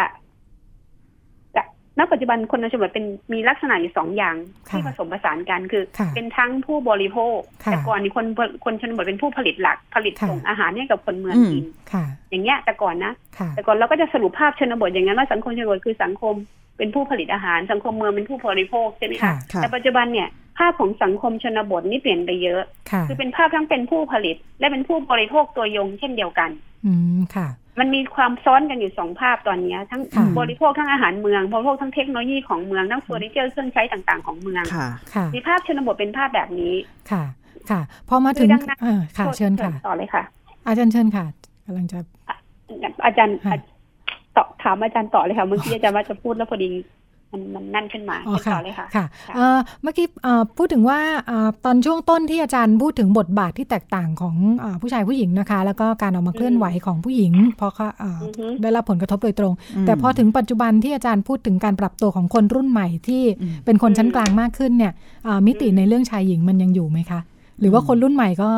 จะ ณปัจจุบันคนชนบทเป็นมีลักษณะอยู่สองอย่างค่ะที่ผสมผสานกันคือค่ะเป็นทั้งผู้บริโภคค่ะแต่ก่อนนี่คนคนชนบทเป็นผู้ผลิตหลักผลิตค่ะส่งอาหารให้กับคนเมืองอืมกินค่ะอย่างเงี้ยแต่ก่อนนะค่ะแต่ก่อนเราก็จะสรุปภาพชนบทอย่างนั้นว่าสังคมชนบทคือสังคมเป็นผู้ผลิตอาหาร สังคมเมืองเป็นผู้บริโภคใช่ไหมค่ะคะค่ะแต่ปัจจุบันเนี่ย ภาพของสังคมชนบทนี่เปลี่ยนไปเยอะค่ะคือเป็นภาพทั้งเป็นผู้ผลิต และเป็นผู้บริโภคตัวยงเช่นเดียวกัน อืมค่ะ มันมีความซ้อนกันอยู่สองภาพตอนเนี้ยทั้งค่ะบริโภคทั้งอาหารเมืองบริโภคทั้งเทคโนโลยีของเมืองทั้งเฟอร์นิเจอร์เครื่องใช้ต่างๆของเมืองค่ะค่ะมีภาพชนบทเป็นภาพแบบนี้ค่ะ ค่ะพอมาถึงคือดังนั้นอ่าค่ะเชิญค่ะต่อเลยค่ะ อาจารย์เชิญค่ะกำลังจะอาจารย์ค่ะต่อถามอาจารย์ต่อเลยค่ะเมื่อกี้อาจารย์ว่าจะพูดแล้วพอดี มันมันนั่นขึ้นมาอ๋อเชิญค่ะต่อเลยค่ะค่ะค่ะเอ่อเมื่อกี้เอ่อพูดถึงว่าเอ่อตอนช่วงต้นที่อาจารย์พูดถึงบทบาทที่แตกต่างของเออผู้ชายผู้หญิงนะคะ แล้วก็การออกมาเคลื่อนไหวของผู้หญิง เพราะเขาเอ่อออฮึได้รับผลกระทบโดยตรงอืมแต่พอถึงปัจจุบันที่อาจารย์พูดถึงการปรับตัวของคนรุ่นใหม่ที่อืมเป็นคนชั้นกลางมากขึ้นเนี่ยเอ่อมิติในเรื่องชายหญิงมันยังอยู่ไหมคะ หรือว่าคนรุ่นใหม่ก็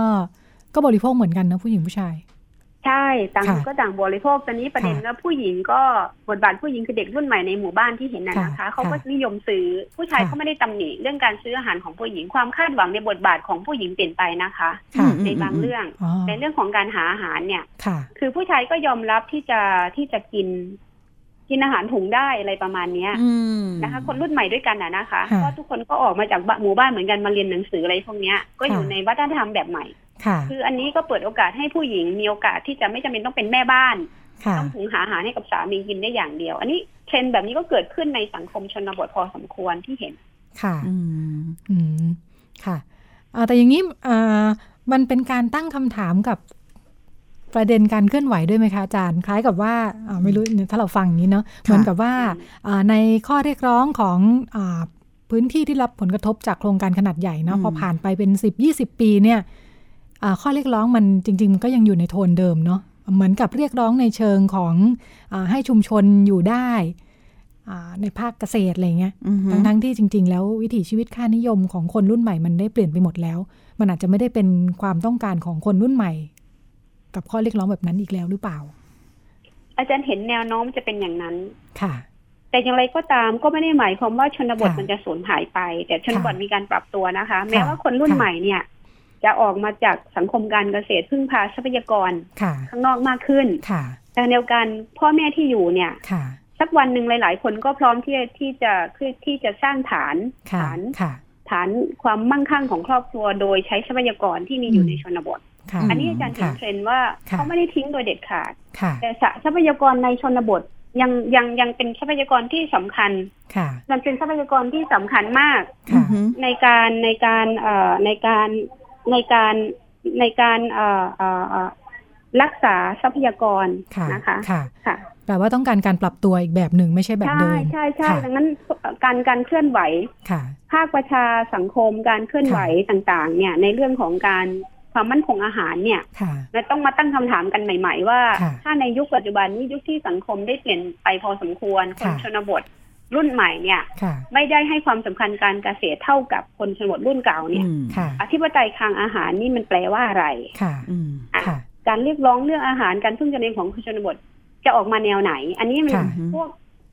ก็บริโภคเหมือนกันนะผู้หญิงผู้ชาย ใช่ต่างค่ะก็ต่างบริโภคตอนนี้ประเด็นค่ะก็ผู้หญิงก็บทบาทผู้หญิงคือเด็กรุ่นใหม่ในหมู่บ้านที่เห็นน่ะค่ะนะคะเขาก็ค่ะนิยมซื้อผู้ชายค่ะเขาไม่ได้ตำหนิเรื่องการซื้ออาหารของผู้หญิงความคาดหวังในบทบาทของผู้หญิงเปลี่ยนไปนะคะค่ะในบางเรื่องอ๋อในเรื่องของการหาอาหารเนี่ยค่ะคือผู้ชายก็ยอมรับที่จะที่จะกิน กินอาหารถุงได้อะไรประมาณเนี้ยอืมนะคะ คนรุ่นใหม่ด้วยกันน่ะนะคะค่ะเพราะทุกคนก็ออกมาจากบ้านหมู่บ้านเหมือนกันมาเรียนหนังสืออะไรพวกเนี้ยก็อยู่ค่ะในวัฒนธรรมแบบใหม่ค่ะคืออันนี้ก็เปิดโอกาสให้ผู้หญิงมีโอกาสที่จะไม่จำเป็นต้องเป็นแม่บ้านค่ะต้องหุงหาอาหารให้กับสามีกินได้อย่างเดียว อันนี้เทรนด์แบบนี้ก็เกิดขึ้นในสังคมชนบทพอสมควรที่เห็น ค่ะอืมอืมค่ะอ่าแต่อย่างนี้อ่ามันเป็นการตั้งคำถามกับ ประเด็นการเคลื่อนไหวด้วยไหมคะอาจารย์ คล้ายกับว่าอ่าไม่รู้ถ้าเราฟังอย่างนี้เนาะเหมือนกับว่าอ่าในข้อเรียกร้องของอาพื้นที่ที่รับผลกระทบจากโครงการขนาดใหญ่เนาะอืมพอผ่านไปเป็นสิบยี่สิบปีเนี่ยอ่าข้อเรียกร้องมันจริง ๆ มันก็ยังอยู่ในโทนเดิมเนาะเหมือนกับเรียกร้องในเชิงของอาให้ชุมชนอยู่ได้อ่าในภาคเกษตรอะไรเงี้ยอือฮึทั้งทั้งที่จริง ๆ แล้ววิถีชีวิตค่านิยมของคนรุ่นใหม่มันได้เปลี่ยนไปหมดแล้ว มันอาจจะไม่ได้เป็นความต้องการของคนรุ่นใหม่ กับข้อเรียกร้องแบบนั้นอีกแล้วหรือเปล่า อาจารย์เห็นแนวโน้มจะเป็นอย่างนั้นค่ะ แต่อย่างไรก็ตามก็ไม่ได้หมายความว่าชนบทค่ะมันจะสูญหายไป แต่ชนบทค่ะมีการปรับตัวนะคะ แม้ว่าคนรุ่นค่ะใหม่เนี่ย จะออกมาจากสังคมการเกษตรพึ่งพาทรัพยากรค่ะข้างนอกมากขึ้นค่ะแต่เดียวกันพ่อแม่ที่อยู่เนี่ยค่ะสักวันหนึ่งหลาย ๆ คนก็พร้อมที่จะที่จะคือที่จะสร้างฐานค่ะฐานค่ะฐานความมั่งคั่งของครอบครัวโดยใช้ทรัพยากรที่มีอยู่อืมในชนบทค่ะ อันนี้อาจารย์เห็นค่ะเทรนด์ว่าค่ะเขาไม่ได้ทิ้งโดยเด็ดขาดค่ะแต่ทรัพยากรในชนบทยังยังยังเป็นทรัพยากรที่สำคัญค่ะมันเป็นทรัพยากรที่สำคัญมากค่ะอือฮึในการในการเอ่อในการในการในการเอ่อเอ่อเอ่อรักษาทรัพยากรค่ะนะคะค่ะค่ะแปลว่าต้องการการปรับตัวอีกแบบหนึ่งไม่ใช่แบบใช่เดิม ใช่ใช่ค่ะดังนั้นการการเคลื่อนไหวค่ะภาคประชาสังคมการเคลื่อนไหวต่างๆ เนี่ยในเรื่องของการ ความมั่นคงอาหารเนี่ยค่ะเราต้องมาตั้งคำถามกันใหม่ ๆ ว่าค่ะถ้าในยุคปัจจุบันนี้ยุคที่สังคมได้เปลี่ยนไปพอสมควรคนค่ะชนบทรุ่นใหม่เนี่ยค่ะไม่ได้ให้ความสำคัญการเกษตรเท่ากับคนชนบทรุ่นเก่าเนี่ยอืมค่ะอธิปไตยทางอาหารนี่มันแปลว่าอะไรค่ะอืมอะค่ะการเรียกร้องเรื่องอาหารการพึ่งตนเองของคนชนบทจะออกมาแนวไหน อันนี้มันค่ะพวก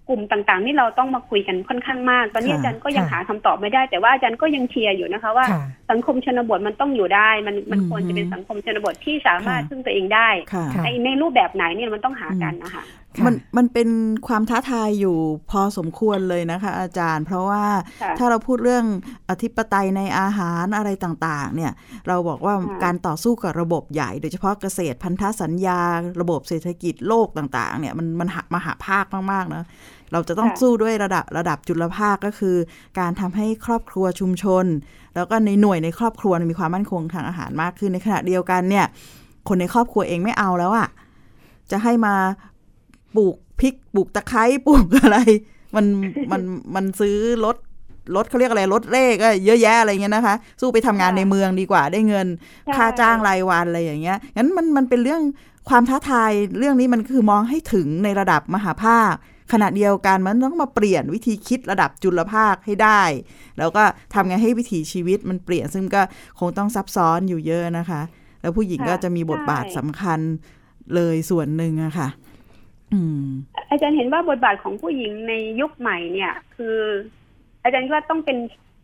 กลุ่มต่างๆที่เราต้องมาคุยกันค่อนข้างมาก ตอนนี้ค่ะอาจารย์ก็ยังค่ะหาคำตอบไม่ได้ แต่ว่าอาจารย์ก็ยังเชียร์อยู่นะคะ ว่าค่ะสังคมชนบทมันต้องอยู่ได้ มันมันอืมควรจะเป็นสังคมชนบทที่สามารถค่ะพึ่งตัวเองได้ค่ะค่ะในในรูปแบบไหนเนี่ยมันต้องหากันนะคะค่ะ มันมันเป็นความท้าทายอยู่พอสมควรเลยนะคะ อาจารย์ เพราะว่าค่ะถ้าเราพูดเรื่องอธิปไตยในอาหารอะไรต่างๆ เนี่ย เราบอกว่าค่ะการต่อสู้กับระบบใหญ่ โดยเฉพาะเกษตรพันธสัญญา ระบบเศรษฐกิจโลกต่างๆ เนี่ยมันมันหามหาภาคมากๆนะเราจะต้องสู้ด้วยระดับระดับจุลภาคก็คือ การทำให้ครอบครัวชุมชน แล้วก็ในหน่วยในครอบครัวมีความมั่นคงทางอาหารมากขึ้นในขณะเดียวกันเนี่ย คนในครอบครัวเองไม่เอาแล้วอะจะให้มา ปลูกพริกปลูกตะไคร้ปลูกอะไร มันมันมันซื้อรถรถเขาเรียกอะไรรถเร่ก็เยอะแยะอะไรเงี้ยนะคะ สู้ไปทำงานค่ะในเมืองดีกว่าได้เงินใช่ค่าจ้างรายวันอะไรอย่างเงี้ยงั้นมันมันเป็นเรื่องความท้าทายเรื่องนี้มันคือมองให้ถึงในระดับมหาภาคขณะเดียวกันมันต้องมาเปลี่ยนวิธีคิดระดับจุลภาคให้ได้ แล้วก็ทำไงให้วิถีชีวิตมันเปลี่ยนซึ่งก็คงต้องซับซ้อนอยู่เยอะนะคะ แล้วผู้หญิงค่ะก็จะมีบทบาทใช่สำคัญเลยส่วนหนึ่งอะค่ะอืม อาจารย์เห็นว่าบทบาทของผู้หญิงในยุคใหม่เนี่ย คือ อาจารย์คิดว่าต้องเป็น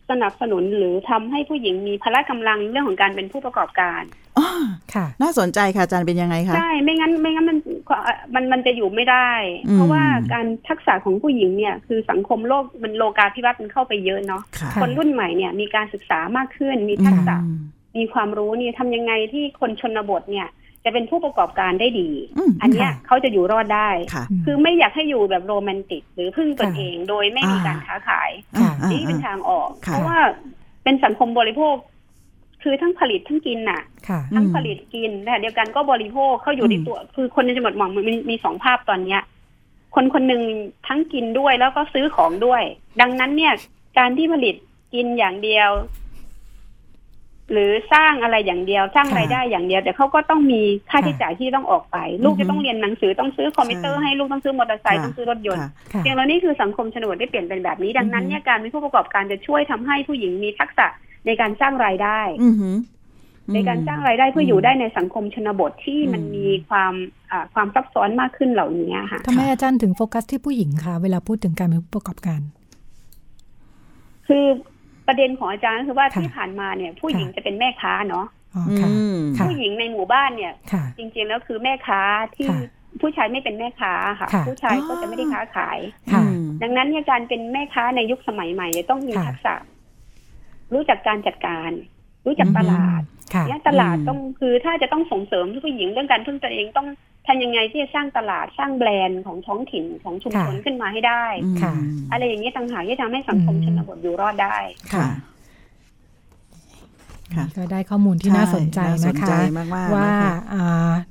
สนับสนุนหรือทำให้ผู้หญิงมีพละกำลังเรื่องของการเป็นผู้ประกอบการอ๋อค่ะ น่าสนใจค่ะอาจารย์เป็นยังไงคะใช่ไม่งั้นไม่งั้นมันมันมันจะอยู่ไม่ได้อืมเพราะว่าการทักษะของผู้หญิงเนี่ย คือสังคมโลกมันโลกาภิวัตน์มันเข้าไปเยอะเนาะค่ะคนรุ่นใหม่เนี่ยมีการศึกษามากขึ้น มีทักษะอืมมีความรู้นี่ทำยังไงที่คนชนบทเนี่ย จะเป็นผู้ประกอบการได้ดีอืมอันเนี้ยค่ะเขาจะอยู่รอดได้ค่ะคือไม่อยากให้อยู่แบบโรแมนติก หรือพึ่งตนค่ะเองโดยไม่มีอ่าการค้าขายค่ะอ่านี่เป็นอ่าทางออกค่ะเพราะว่าเป็นสังคมบริโภค คือทั้งผลิตทั้งกินน่ะค่ะทั้งอืมผลิตกินแต่เดียวกันก็บริโภคเข้าอยู่ในอืมตัว คือคนในจังหวัดหมองมันมีมีสองภาพตอนเนี้ย คนคนหนึ่งทั้งกินด้วยแล้วก็ซื้อของด้วย ดังนั้นเนี่ย การที่ผลิตกินอย่างเดียว หรือสร้างอะไรอย่างเดียวสร้างค่ะรายได้อย่างเดียว แต่เขาก็ต้องมีค่าใช้จ่ายที่ต้องออกไป ลูกอือฮึจะต้องเรียนหนังสือต้องซื้อคอมพิวเตอร์ใช่ ให้ลูกต้องซื้อมอเตอร์ไซค์ค่ะต้องซื้อรถยนต์ค่ะ ค่ะ อย่างเรานี่คือสังคมชนบทได้เปลี่ยนเป็นแบบนี้ดังนั้นอือฮึเนี่ยการเป็นผู้ประกอบการจะช่วยทำให้ผู้หญิงมีทักษะในการสร้างรายได้ อือหือ ในการสร้างรายได้เพื่ออยู่ได้ในสังคมชนบทที่มันมีความความซับซ้อนมากขึ้นเหล่านี้ค่ะ ทำไมอาจารย์ถึงโฟกัสที่ผู้หญิงคะเวลาพูดถึงการเป็นผู้ประกอบการ คือ ประเด็นของอาจารย์คือว่าที่ผ่านมาเนี่ย ผู้หญิงจะเป็นแม่ค้าเนาะผู้หญิงในหมู่บ้านเนี่ย จริงๆแล้วคือแม่ค้าที่ผู้ชายไม่เป็นแม่ค้าค่ะ ผู้ชายก็จะไม่ได้ค้าขายดังนั้นเนี่ยการเป็นแม่ค้าในยุคสมัยใหม่เนี่ยต้องมีทักษะ รู้จักการจัดการ รู้จักตลาดเนี่ยตลาดต้องคือถ้าจะต้องส่งเสริมผู้หญิงเรื่องการพึ่งตัวเองต้อง ทำยังไงที่จะสร้างตลาดสร้างแบรนด์ของท้องถิ่นของชุมชนขึ้นมาให้ได้อะไรอย่างนี้ต่างหากที่ทำให้สังคมชนบทอยู่รอดได้ค่ะก็ได้ข้อมูลที่น่าสนใจนะคะว่า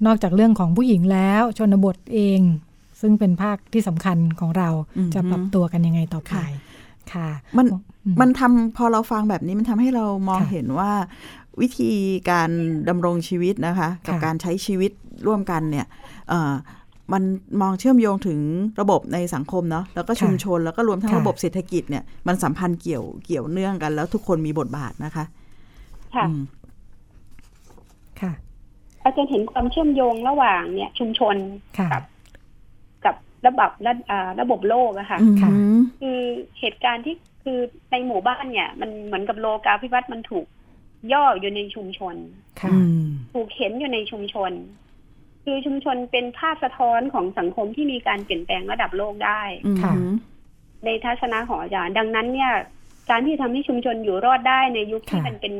นอกจากเรื่องของผู้หญิงแล้วชนบทเอง ซึ่งเป็นภาคที่สำคัญของเราจะปรับตัวกันยังไงต่อไปค่ะมันมันทำพอเราฟังแบบนี้มันทำให้เรามองเห็นว่าวิธีการดำรงชีวิตนะคะ กับการใช้ชีวิตร่วมกันเนี่ย มันมองเชื่อมโยงถึงระบบในสังคมเนาะแล้วก็ชุมชน แล้วก็รวมทั้งระบบเศรษฐกิจเนี่ยมันสัมพันธ์เกี่ยวเกี่ยวเนื่องกัน แล้วทุกคนมีบทบาทนะคะ ค่ะค่ะ อาจารย์เห็นความเชื่อมโยงระหว่างเนี่ย ชุมชนกับกับระบบระระบบโลกอะค่ะคือเหตุการณ์ที่คือในหมู่บ้านเนี่ย มันเหมือนกับโลกาภิวัตน์มันถูกย่ออยู่ในชุมชนถูกเห็นอยู่ในชุมชน คือชุมชนเป็นภาพสะท้อนของสังคมที่มีการเปลี่ยนแปลงระดับโลกได้ในทัศนะของอาจารย์ ดังนั้นเนี่ย การที่ทำให้ชุมชนอยู่รอดได้ในยุคที่มันเป็น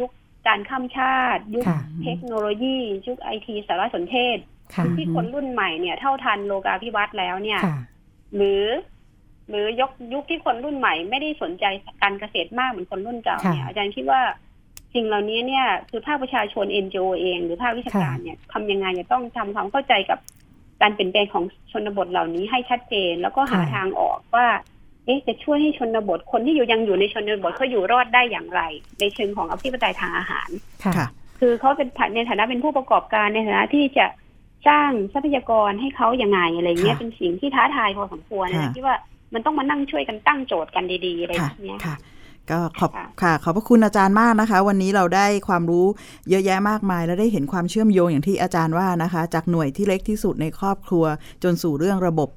ยุคการข้ามชาติ ยุคเทคโนโลยียุคไอทีสารสนเทศที่คนรุ่นใหม่เนี่ยเท่าทันโลกาภิวัตน์แล้วเนี่ย หรือ หรือยกยุคที่คนรุ่นใหม่ไม่ได้สนใจการเกษตรมากเหมือนคนรุ่นเก่าเนี่ยอาจารย์คิดว่า สิ่งเหล่านี้เนี่ยคือภาคประชาชนเอ็นจเอง หรือภาควิชาการเนี่ยทำยังไงจะต้องทำความเข้าใจกับการเปลี่ยนแปลงของชนบทเหล่านี้ให้ชัดเจน แล้วก็หาทางออกว่าเอ๊ะจะช่วยให้ชนบทคนที่อยู่ยังอยู่ในชนบทเขาอยู่รอดได้อย่างไร ในเชิงของอภิปไตยทางอาหารค่ะคือเขาเป็นในฐานะเป็นผู้ประกอบการในฐานะที่จะสร้างทรัพยากรให้เขาอย่างไงอะไรเงี้ยเป็นสิ่งที่ท้าทายพอสมควรนะที่ว่ามันต้องมานั่งช่วยกันตั้งโจทย์กันดีๆอะไรแบบนี้ค่ะ ก็ขอบค่ะ ขอบพระคุณอาจารย์มากนะคะ วันนี้เราได้ความรู้เยอะแยะมากมาย และได้เห็นความเชื่อมโยงอย่างที่อาจารย์ว่านะคะ จากหน่วยที่เล็กที่สุดในครอบครัว จนสู่เรื่องระบบ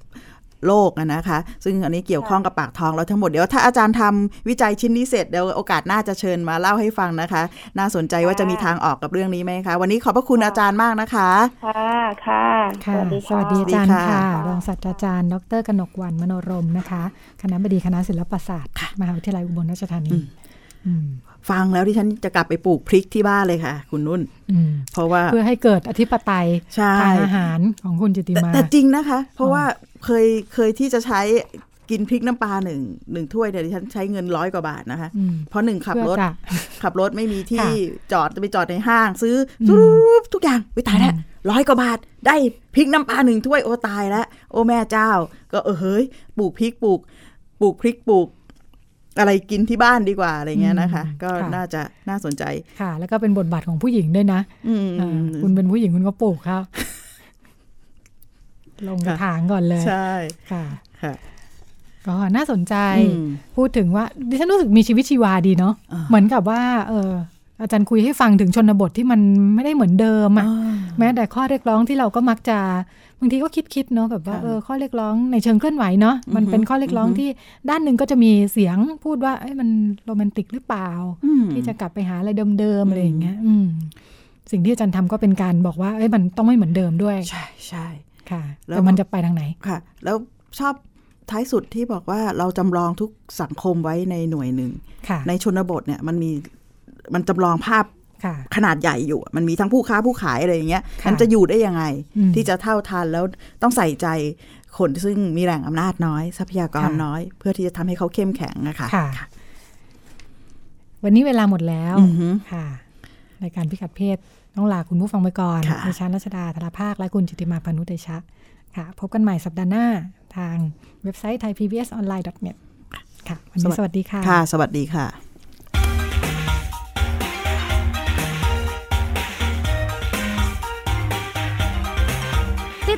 โลกนะคะ ซึ่งอันนี้เกี่ยวข้องกับปากท้องเราทั้งหมด เดี๋ยวถ้าอาจารย์ทำวิจัยชิ้นนี้เสร็จเดี๋ยวโอกาสหน้าจะเชิญมาเล่าให้ฟังนะคะ น่าสนใจว่าจะมีทางออกกับเรื่องนี้ไหมคะ วันนี้ขอบพระคุณอาจารย์มากนะคะ ค่ะค่ะสวัสดีสวัสดีอาจารย์ค่ะรองศาสตราจารย์ ดรกนกวันมโนรมนะคะ คณะบดีคณะศิลปศาสตร์มหาวิทยาลัยอุบลราชธานี ฟังแล้วที่ฉันจะกลับไปปลูกพริกที่บ้านเลยค่ะ คุณนุ่นเพราะว่าเพื่อให้เกิดอธิปไตยทางอาหารของคุณจิติมา แต่จริงนะคะ เพราะว่าเคยเคยที่จะใช้กินพริกน้ำปลาหนึ่งหนึ่งถ้วยเนี่ยดิฉันใช้เงินร้อยกว่าบาทนะคะ เพราะหนึ่งขับรถ ขับรถไม่มีที่จอดจะไปจอดในห้างซื้อทุกอย่างไปตายแล้วร้อยกว่าบาท ได้พริกน้ำปลาหนึ่งถ้วยโอ้ตายแล้วโอ้แม่เจ้า ก็เออเฮ้ยปลูกพริกปลูกปลูกพริกปลูก อะไรกินที่บ้านดีกว่าอะไรเงี้ยนะคะ ก็น่าจะน่าสนใจค่ะ แล้วก็เป็นบทบาทของผู้หญิงด้วยนะคุณเป็นผู้หญิงคุณก็ปลูกครับลงกระถางก่อนเลยใช่ค่ะค่ะก็น่าสนใจพูดถึงว่าดิฉันรู้สึกมีชีวิตชีวาดีเนาะเหมือนกับว่า เออ อาจารย์คุยให้ฟังถึงชนบทที่มันไม่ได้เหมือนเดิมอะแม้แต่ข้อเรียกร้องที่เราก็มักจะบางทีก็คิดๆเนาะแบบว่าเออข้อเรียกร้องในเชิงเคลื่อนไหวเนาะมันเป็นข้อเรียกร้องที่ด้านหนึ่งก็จะมีเสียงพูดว่าเอ้ยมันโรแมนติกหรือเปล่า ที่จะกลับไปหาอะไรเดิมๆอะไรอย่างเงี้ยสิ่งที่อาจารย์ทำก็เป็นการบอกว่าเอ้ยมันต้องไม่เหมือนเดิมด้วย ใช่ใช่ค่ะแล้วมันจะไปทางไหนค่ะ แล้วชอบท้ายสุดที่บอกว่าเราจำลองทุกสังคมไว้ในหน่วยหนึ่ง ในชนบทเนี่ยมันมี มันจำลองภาพขนาดใหญ่อยู่มันมีทั้งผู้ค้าผู้ขายอะไรอย่างเงี้ยมันจะอยู่ได้ยังไง ที่จะเท่าทันแล้วต้องใส่ใจคนซึ่งมีแรงอำนาจน้อย ทรัพยากรน้อย เพื่อที่จะทำให้เขาเข้มแข็งนะคะวันนี้เวลาหมดแล้วค่ะในการพิกัดเพศต้องลาคุณผู้ฟังไปก่อนดิฉันรัชดาธราภาค และคุณจิติมาพานุเตชะ ค่ะ พบกันใหม่สัปดาห์หน้า ทางเว็บไซต์ thaipbsonline.net ค่ะ วันนี้สวัสดีค่ะ ค่ะ สวัสดีค่ะ